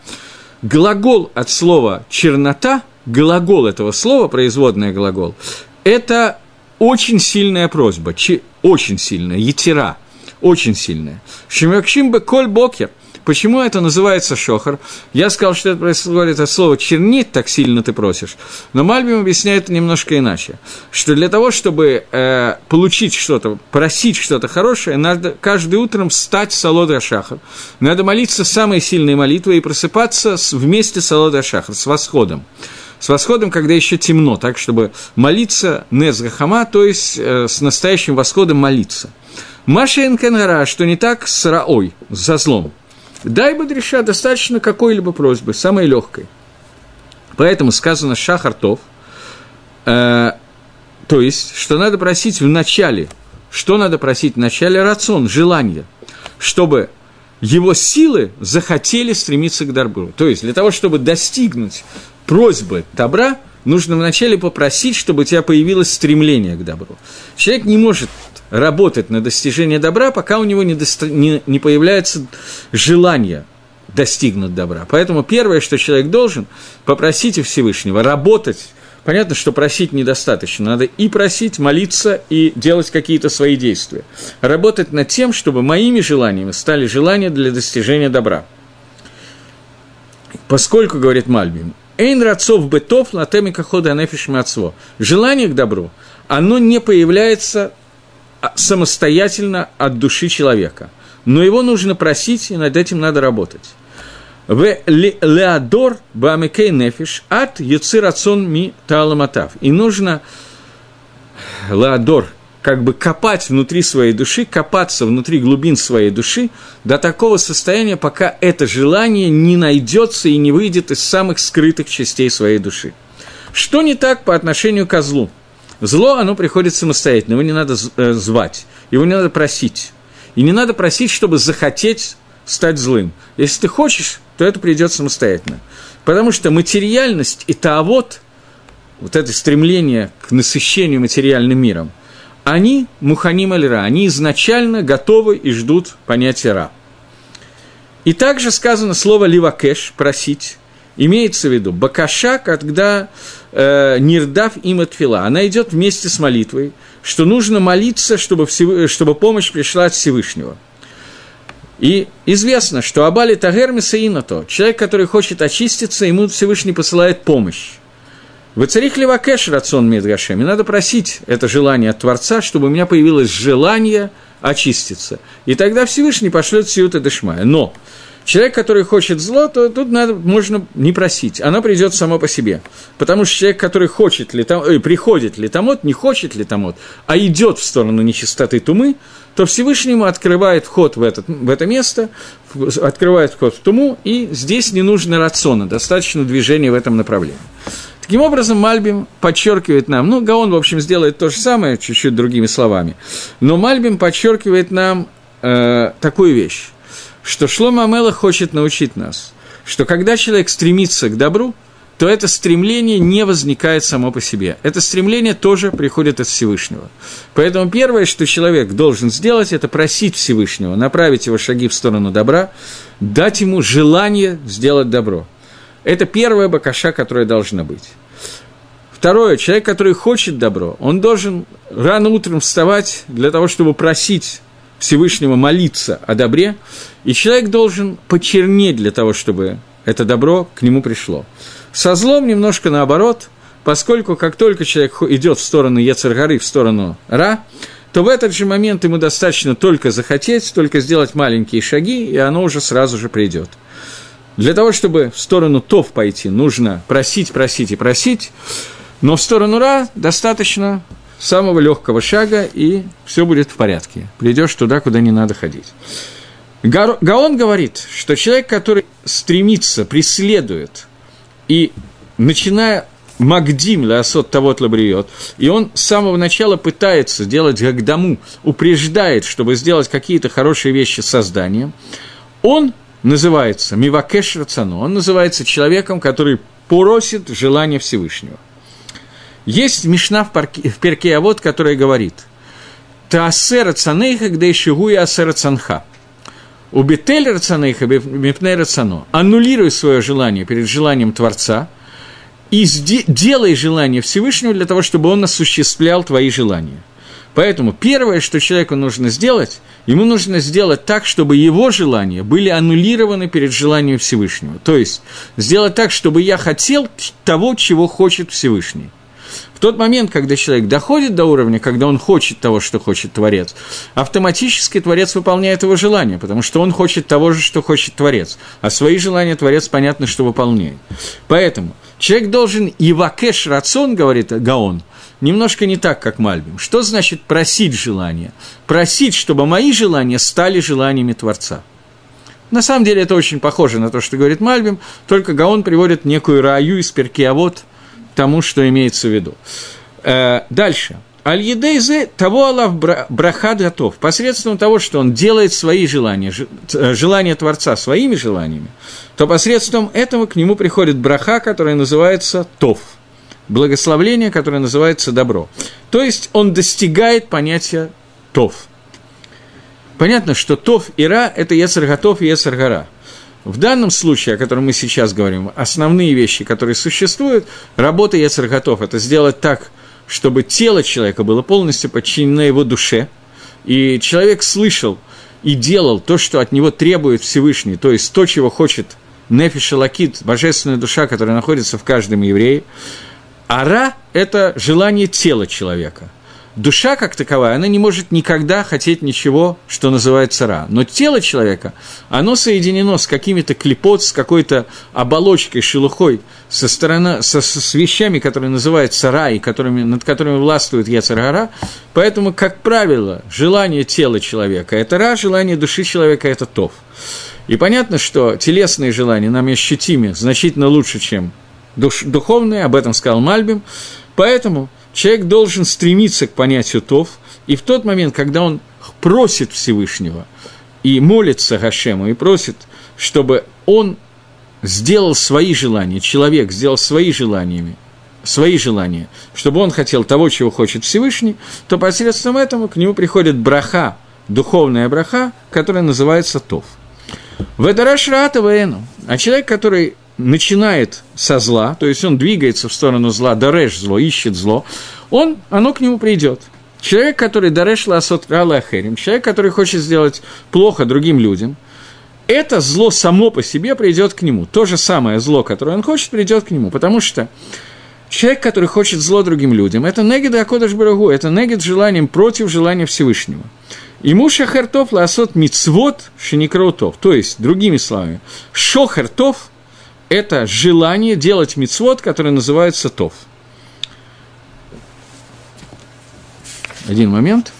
Глагол от слова чернота, глагол этого слова, производный глагол, это очень сильная просьба, чи, очень сильная, етира, очень сильная. Шимакшим бы коль бокер. Почему это называется шохар? Я сказал, что это происходит от слова «чернить» так сильно ты просишь. Но Мальбим объясняет это немножко иначе. Что для того, чтобы э, получить что-то, просить что-то хорошее, надо каждое утром встать с Алодра Шахар. Надо молиться самой сильной молитвой и просыпаться вместе с Алодра Шахар, с восходом с восходом, когда еще темно, так, чтобы молиться Незгахама, то есть э, с настоящим восходом молиться. Маша Энкенгара, что не так с Раой, со злом. Дай Бадриша достаточно какой-либо просьбы, самой легкой. Поэтому сказано Шахартов, э, то есть, что надо просить в начале, что надо просить в начале рацион, желание, чтобы его силы захотели стремиться к добру. То есть, для того, чтобы достигнуть просьбы добра, нужно вначале попросить, чтобы у тебя появилось стремление к добру. Человек не может работать на достижение добра, пока у него не, досто... не, не появляется желание достигнут добра. Поэтому первое, что человек должен, попросить у Всевышнего работать. Понятно, что просить недостаточно. Надо и просить, молиться, и делать какие-то свои действия. Работать над тем, чтобы моими желаниями стали желания для достижения добра. Поскольку, говорит Мальбим, Эйн рацов бытов латемика хода нефиш мацво. Желание к добру, оно не появляется а, самостоятельно от души человека. Но его нужно просить, и над этим надо работать. В леадор бамекей нефиш от юцирацон ми таламатав. И нужно леадор, как бы копать внутри своей души, копаться внутри глубин своей души до такого состояния, пока это желание не найдется и не выйдет из самых скрытых частей своей души. Что не так по отношению к злу? Зло, оно приходит самостоятельно, его не надо э, звать, его не надо просить. И не надо просить, чтобы захотеть стать злым. Если ты хочешь, то это придет самостоятельно. Потому что материальность и таавот, вот это стремление к насыщению материальным миром, они муханим аль они изначально готовы и ждут понятия ра. И также сказано слово ливакеш, просить, имеется в виду бакаша, когда э, нирдав им отфила, она идет вместе с молитвой, что нужно молиться, чтобы, всев... чтобы помощь пришла от Всевышнего – и известно, что Абали Тагермиса Инато, человек, который хочет очиститься, ему Всевышний посылает помощь. Вы царих Левакеш рацион Мидгашем, и надо просить это желание от Творца, чтобы у меня появилось желание очиститься. И тогда Всевышний пошлет Сиута Дешмая. Но человек, который хочет зло, то тут надо, можно не просить, оно придет само по себе. Потому что человек, который хочет летомот, э, приходит летомот, не хочет летомот, а идет в сторону нечистоты тумы, то Всевышнему открывает вход в, этот, в это место, открывает вход в туму, и здесь не нужно рациона, достаточно движения в этом направлении. Таким образом, Мальбим подчеркивает нам, ну, Гаон, в общем, сделает то же самое, чуть-чуть другими словами, но Мальбим подчеркивает нам э, такую вещь, что Шлома Амела хочет научить нас, что когда человек стремится к добру – то это стремление не возникает само по себе. Это стремление тоже приходит от Всевышнего. Поэтому первое, что человек должен сделать, это просить Всевышнего, направить его шаги в сторону добра, дать ему желание сделать добро. Это первая бакаша, которая должна быть. Второе, человек, который хочет добро, он должен рано утром вставать для того, чтобы просить Всевышнего молиться о добре, и человек должен почернеть для того, чтобы это добро к нему пришло. Со злом немножко наоборот, поскольку как только человек идет в сторону Ецаргары, в сторону Ра, то в этот же момент ему достаточно только захотеть, только сделать маленькие шаги, и оно уже сразу же придет. Для того, чтобы в сторону Тов пойти, нужно просить, просить и просить, но в сторону Ра достаточно самого легкого шага, и все будет в порядке. Придешь туда, куда не надо ходить. Гаон говорит, что человек, который стремится, преследует и начиная Магдим Леосот Тавот Лабриот, и он с самого начала пытается делать Гагдаму, упреждает, чтобы сделать какие-то хорошие вещи с созданием, он называется Мивакеш Рацано, он называется человеком, который просит желания Всевышнего. Есть Мишна в, парке, в Перке Авод, которая говорит «Таасе рацанейха, где шигуя асе рацанха». Убитель рационейха мипней рациано. Аннулируй свое желание перед желанием Творца и делай желание Всевышнего для того, чтобы он осуществлял твои желания. Поэтому первое, что человеку нужно сделать, ему нужно сделать так, чтобы его желания были аннулированы перед желанием Всевышнего. То есть сделать так, чтобы я хотел того, чего хочет Всевышний. В тот момент, когда человек доходит до уровня, когда он хочет того, что хочет Творец, автоматически Творец выполняет его желание, потому что он хочет того же, что хочет Творец. А свои желания Творец, понятно, что выполняет. Поэтому человек должен «ивакеш рацион», говорит Гаон, немножко не так, как Мальбим. Что значит просить желания? Просить, чтобы мои желания стали желаниями Творца. На самом деле это очень похоже на то, что говорит Мальбим, только Гаон приводит некую раю из Перкиавод – тому, что имеется в виду. Э, дальше. Аль-Едейзе того Аллах браха готов, посредством того, что он делает свои желания, э, желания Творца своими желаниями, то посредством этого к нему приходит браха, которая называется Тов, благословление, которое называется добро. То есть он достигает понятия Тов. Понятно, что Тов и Ра – это Ецарготов и Ецаргара – в данном случае, о котором мы сейчас говорим, основные вещи, которые существуют, работа Ецарготов – это сделать так, чтобы тело человека было полностью подчинено его душе, и человек слышал и делал то, что от него требует Всевышний, то есть то, чего хочет Нефиша Лакит, божественная душа, которая находится в каждом еврее. Ара – это желание тела человека – душа как таковая, она не может никогда хотеть ничего, что называется ра. Но тело человека, оно соединено с какими-то клепот, с какой-то оболочкой, шелухой, со стороны, со, с вещами, которые называются ра, и которыми, над которыми властвует Яцергара. Поэтому, как правило, желание тела человека – это ра, желание души человека – это тов. И понятно, что телесные желания нам ощутимы значительно лучше, чем душ, духовные, об этом сказал Мальбим. Поэтому человек должен стремиться к понятию Тов, и в тот момент, когда он просит Всевышнего и молится Гашему, и просит, чтобы он сделал свои желания, человек сделал свои желаниями, свои желания, чтобы он хотел того, чего хочет Всевышний, то посредством этого к нему приходит браха, духовная браха, которая называется Тов. В Эдарашрата Ваэну, а человек, который начинает со зла, то есть он двигается в сторону зла, дареш зло, ищет зло, он, оно к нему придет. Человек, который дареш ласот ахерим, человек, который хочет сделать плохо другим людям, это зло само по себе придет к нему. То же самое зло, которое он хочет, придет к нему. Потому что человек, который хочет зло другим людям, это негид Акодыш Барагу, это негид желанием против желания Всевышнего. Ему шахартов ласот мицвод шиникроутов. То есть, другими словами, шохартов – это желание делать мицвод, который называется тов. Один момент.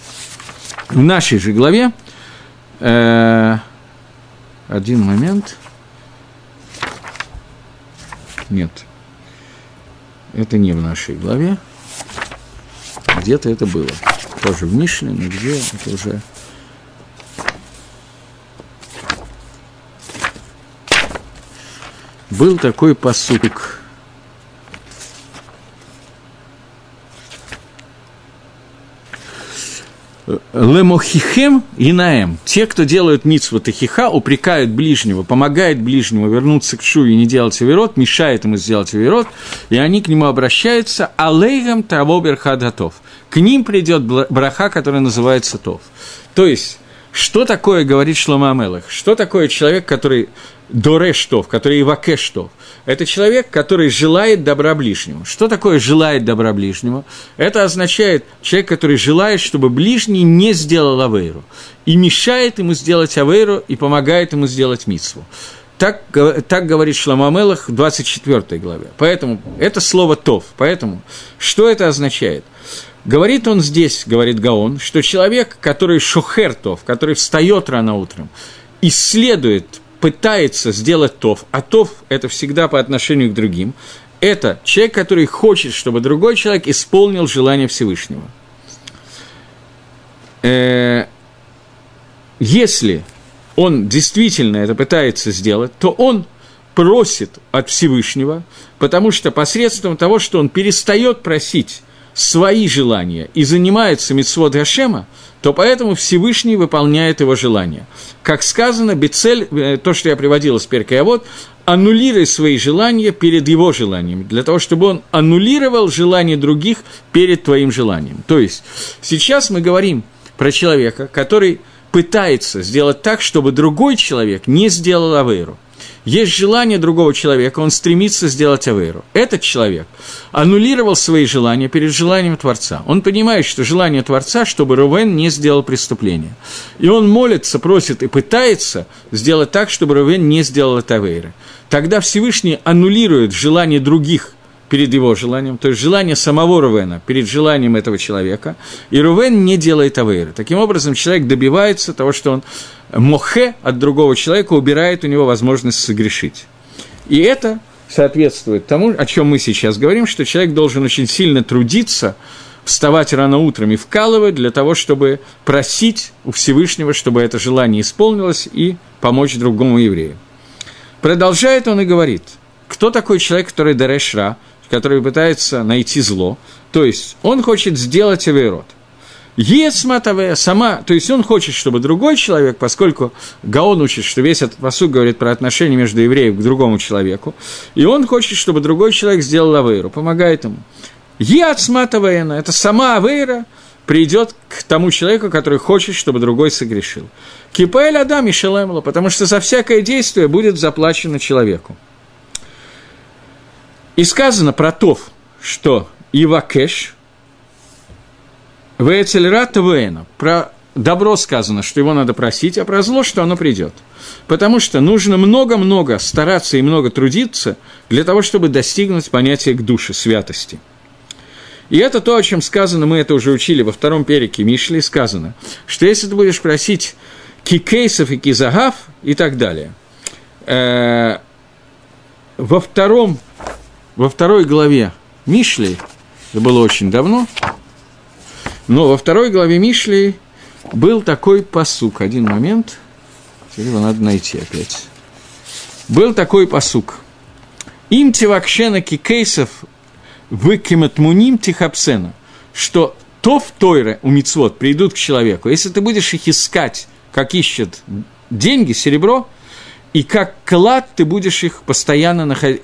В нашей же главе э, один момент. Нет, это не в нашей главе. Где-то это было. Тоже в Мишле, но где это уже был такой посук. Лемохихем и наем. Те, кто делают митсву тахиха, упрекают ближнего, помогают ближнему вернуться к шу и не делать аверот, мешает ему сделать аверот, и они к нему обращаются, алейгам того берхадатов. К ним придет браха, который называется тов. То есть, что такое, говорит Шлома Амелах, что такое человек, который Дорештов, который Ивакештов. Это человек, который желает добра ближнему. Что такое желает добра ближнему? Это означает человек, который желает, чтобы ближний не сделал авейру. И мешает ему сделать авейру, и помогает ему сделать митсву. Так, так говорит Шламамелах в 24 главе. Поэтому это слово «тов». Поэтому что это означает? Говорит он здесь, говорит Гаон, что человек, который шухертов, который встает рано утром, исследует пытается сделать тов, а тов – это всегда по отношению к другим, это человек, который хочет, чтобы другой человек исполнил желание Всевышнего. Э, если он действительно это пытается сделать, то он просит от Всевышнего, потому что посредством того, что он перестает просить свои желания и занимается митцвот Гашема, то поэтому Всевышний выполняет его желание. Как сказано, Бецель, э, то, что я приводил из Перка, вот, аннулируй свои желания перед его желаниями, для того, чтобы он аннулировал желания других перед твоим желанием. То есть, сейчас мы говорим про человека, который пытается сделать так, чтобы другой человек не сделал авейру – есть желание другого человека, он стремится сделать авейру. Этот человек аннулировал свои желания перед желанием Творца. Он понимает, что желание Творца, чтобы Рувен не сделал преступление. И он молится, просит и пытается сделать так, чтобы Рувен не сделал это авейры. Тогда Всевышний аннулирует желание других перед его желанием, то есть желание самого Рувена перед желанием этого человека, и Рувен не делает авейры. Таким образом, человек добивается того, что он мохе от другого человека убирает у него возможность согрешить. И это соответствует тому, о чем мы сейчас говорим, что человек должен очень сильно трудиться, вставать рано утром и вкалывать для того, чтобы просить у Всевышнего, чтобы это желание исполнилось и помочь другому еврею. Продолжает он и говорит, кто такой человек, который дарешра, который пытается найти зло, то есть он хочет сделать авейрот – Ецматавея сама, то есть он хочет, чтобы другой человек, поскольку Гаон учит, что весь этот посуд говорит про отношения между евреем к другому человеку, и он хочет, чтобы другой человек сделал авейру, помогает ему. Ецматавея, это сама авейра, придет к тому человеку, который хочет, чтобы другой согрешил. Кипаэль Адам и Шелемло, потому что за всякое действие будет заплачено человеку. И сказано про Тов, что Ивакеш – Вецельрата Вейна. Про добро сказано, что его надо просить, а про зло, что оно придет. Потому что нужно много-много стараться и много трудиться для того, чтобы достигнуть понятия к душе, святости. И это то, о чем сказано, мы это уже учили во втором перике Мишли, сказано, что если ты будешь просить кикейсов и кизагав и так далее, э, во, втором, во второй главе Мишли, это было очень давно, но во второй главе Мишли был такой посук. Один момент. Теперь его надо найти опять. Был такой посук. Им тивакшена кикейсов выкиматмуним тихапсена, что то в Тойре у Мицвод придут к человеку. Если ты будешь их искать, как ищут деньги, серебро, и как клад ты будешь их постоянно наход...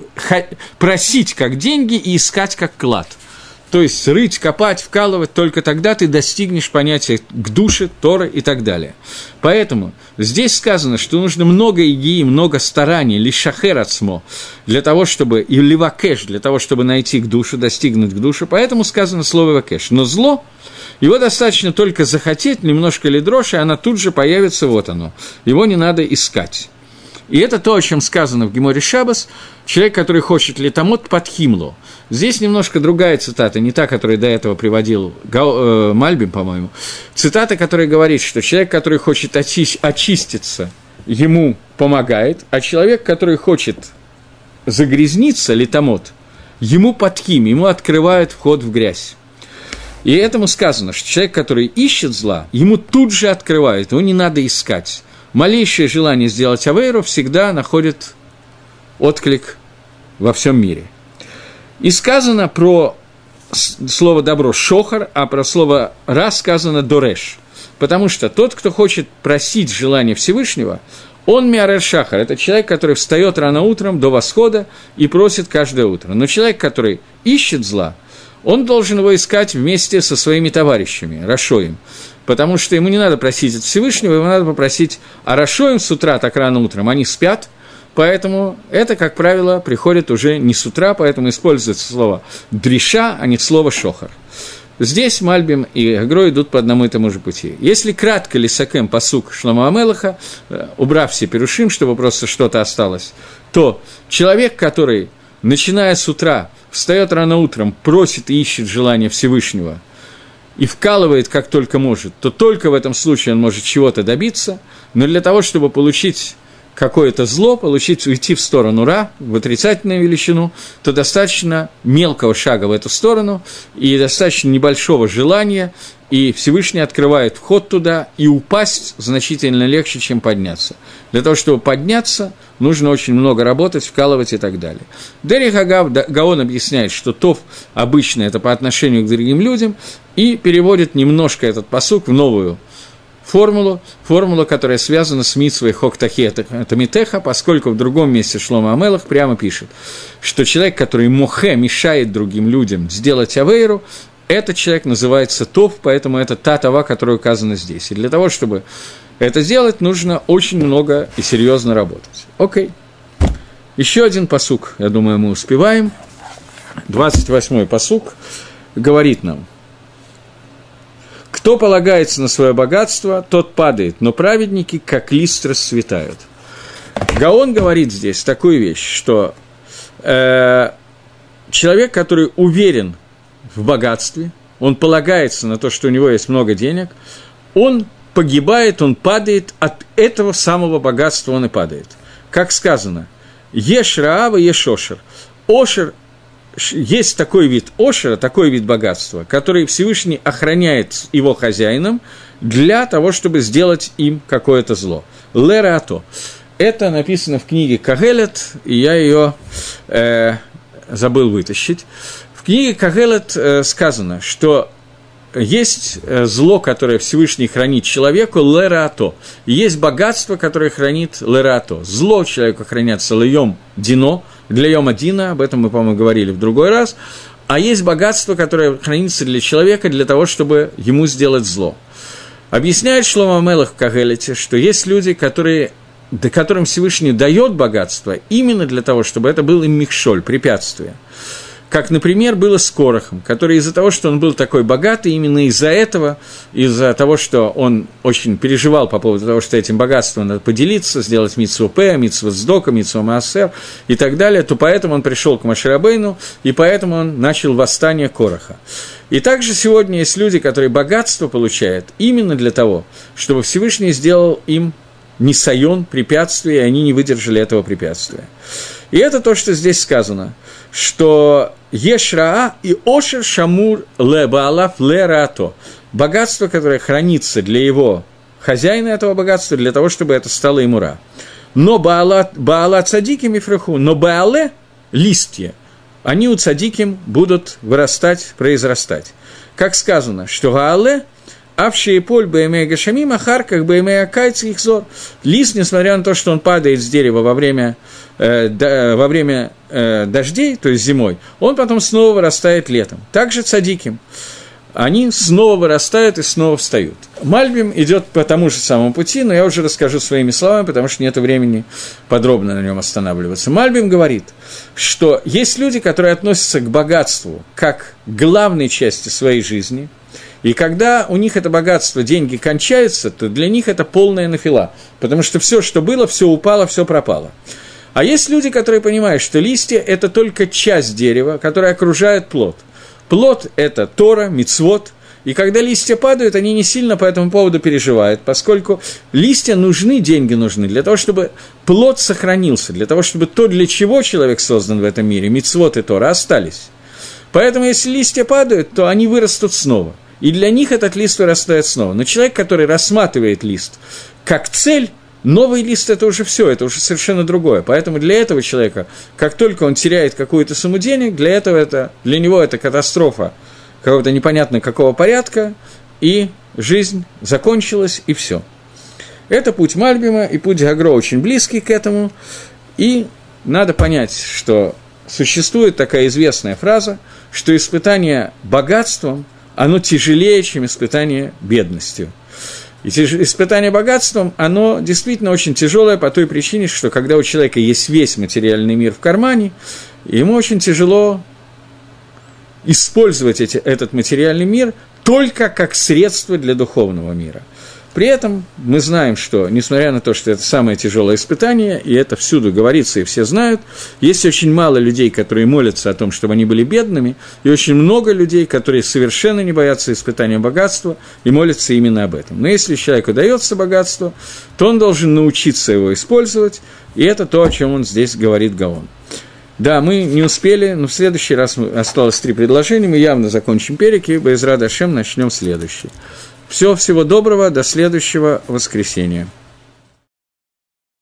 просить как деньги и искать как клад – то есть рыть, копать, вкалывать, только тогда ты достигнешь понятия к душе, Торы и так далее. Поэтому здесь сказано, что нужно много игии, много стараний, лишахер отсмо, для того, чтобы, и ливакеш, для того, чтобы найти к душе, достигнуть к душе, поэтому сказано слово вакеш. Но зло, его достаточно только захотеть, немножко ли дрожь, и она тут же появится, вот оно. Его не надо искать. И это то, о чем сказано в Геморе Шабас, человек, который хочет летомот под химло. Здесь немножко другая цитата, не та, которую до этого приводил Гау, э, Мальбим, по-моему. Цитата, которая говорит, что человек, который хочет очи- очиститься, ему помогает, а человек, который хочет загрязниться, летомот, ему подхим, ему открывают вход в грязь. И этому сказано, что человек, который ищет зла, ему тут же открывают, его не надо искать. Малейшее желание сделать авейру всегда находит отклик во всем мире – и сказано про слово «добро» – «шохар», а про слово «ра» сказано «дореш». Потому что тот, кто хочет просить желание Всевышнего, он миарер шахар, это человек, который встает рано утром до восхода и просит каждое утро. Но человек, который ищет зла, он должен его искать вместе со своими товарищами, Рашоем. Потому что ему не надо просить от Всевышнего, ему надо попросить, а Рашоем с утра так рано утром, они спят – Поэтому это, как правило, приходит уже не с утра, поэтому используется слово «дриша», а не слово «шохар». Здесь Мальбим и Агро идут по одному и тому же пути. Если кратко Лисакем посук Шлома Амелаха, э, убрав все перушим, чтобы просто что-то осталось, то человек, который, начиная с утра, встает рано утром, просит и ищет желание Всевышнего и вкалывает как только может, то только в этом случае он может чего-то добиться, но для того, чтобы получить какое-то зло, получить, уйти в сторону Ра, в отрицательную величину, то достаточно мелкого шага в эту сторону и достаточно небольшого желания, и Всевышний открывает вход туда, и упасть значительно легче, чем подняться. Для того, чтобы подняться, нужно очень много работать, вкалывать и так далее. Дерри Хагав, Гаон объясняет, что тов обычно это по отношению к другим людям, и переводит немножко этот посук в новую формулу, формулу, которая связана с митсвой Хоктахи Тамитеха, поскольку в другом месте Шлома Амелах прямо пишет, что человек, который мухе мешает другим людям сделать авейру, этот человек называется Тов, поэтому это та тава, которая указана здесь. И для того, чтобы это сделать, нужно очень много и серьезно работать. Окей. Еще один посук, я думаю, мы успеваем. 28-й посук говорит нам – кто полагается на свое богатство, тот падает, но праведники, как лист, расцветают. Гаон говорит здесь такую вещь, что э, человек, который уверен в богатстве, он полагается на то, что у него есть много денег, он погибает, он падает, от этого самого богатства он и падает. Как сказано, ешь Раава, ешь Ошер. Есть такой вид ошера, такой вид богатства, который Всевышний охраняет его хозяином для того, чтобы сделать им какое-то зло. Лерато. Это написано в книге Кагелет, и я ее э, забыл вытащить. В книге Кагелет э, сказано, что есть э, зло, которое Всевышний хранит человеку, лерато. Есть богатство, которое хранит лерато. Зло человека хранятся льем дино, для йома дина, об этом мы, по-моему, говорили в другой раз. А есть богатство, которое хранится для человека для того, чтобы ему сделать зло. Объясняет Шлома Мелах в Кагелете, что есть люди, которые, до которым Всевышний дает богатство именно для того, чтобы это был им михшоль, препятствие – как, например, было с Корохом, который из-за того, что он был такой богатый, именно из-за этого, из-за того, что он очень переживал по поводу того, что этим богатством надо поделиться, сделать митсу П, митсу Сдока, митсу Маасер и так далее, то поэтому он пришел к Маширабейну, и поэтому он начал восстание Короха. И также сегодня есть люди, которые богатство получают именно для того, чтобы Всевышний сделал им несайон, препятствие, и они не выдержали этого препятствия. И это то, что здесь сказано – что Ешраа и Ошер Шамур Лебаалав Лерато. Богатство, которое хранится для его хозяина этого богатства, для того, чтобы это стало ему ра. Но Баала, Баала Цадиким и Фраху, но Баале – листья, они у Цадиким будут вырастать, произрастать. Как сказано, что Гаале – Авшие поль бэмэ гашамим, ахар как бэмэ акайц их зор. Лист, несмотря на то, что он падает с дерева во время, э, да, во время э, дождей, то есть зимой, он потом снова вырастает летом. Также цадиким. Они снова вырастают и снова встают. Мальбим идет по тому же самому пути, но я уже расскажу своими словами, потому что нет времени подробно на нем останавливаться. Мальбим говорит, что есть люди, которые относятся к богатству как к главной части своей жизни – и когда у них это богатство, деньги кончаются, то для них это полная нафила, потому что все, что было, все упало, все пропало. А есть люди, которые понимают, что листья – это только часть дерева, которая окружает плод. Плод – это Тора, Мицвод, и когда листья падают, они не сильно по этому поводу переживают, поскольку листья нужны, деньги нужны для того, чтобы плод сохранился, для того, чтобы то, для чего человек создан в этом мире, Мицвод и Тора, остались. Поэтому, если листья падают, то они вырастут снова – и для них этот лист вырастает снова. Но человек, который рассматривает лист как цель, новый лист – это уже все, это уже совершенно другое. Поэтому для этого человека, как только он теряет какую-то сумму денег, для, этого это, для него это катастрофа какого-то непонятно какого порядка, и жизнь закончилась, и все. Это путь Мальбима, и путь Гагро очень близкий к этому, и надо понять, что существует такая известная фраза, что испытание богатством – оно тяжелее, чем испытание бедностью. И испытание богатством, оно действительно очень тяжелое по той причине, что когда у человека есть весь материальный мир в кармане, ему очень тяжело использовать эти, этот материальный мир только как средство для духовного мира – при этом мы знаем, что, несмотря на то, что это самое тяжелое испытание, и это всюду говорится, и все знают, есть очень мало людей, которые молятся о том, чтобы они были бедными, и очень много людей, которые совершенно не боятся испытания богатства и молятся именно об этом. Но если человеку дается богатство, то он должен научиться его использовать, и это то, о чем он здесь говорит Гаон. Да, мы не успели, но в следующий раз осталось три предложения, мы явно закончим переки, Байзра Дашем начнем следующий. Всего всего доброго, до следующего воскресенья.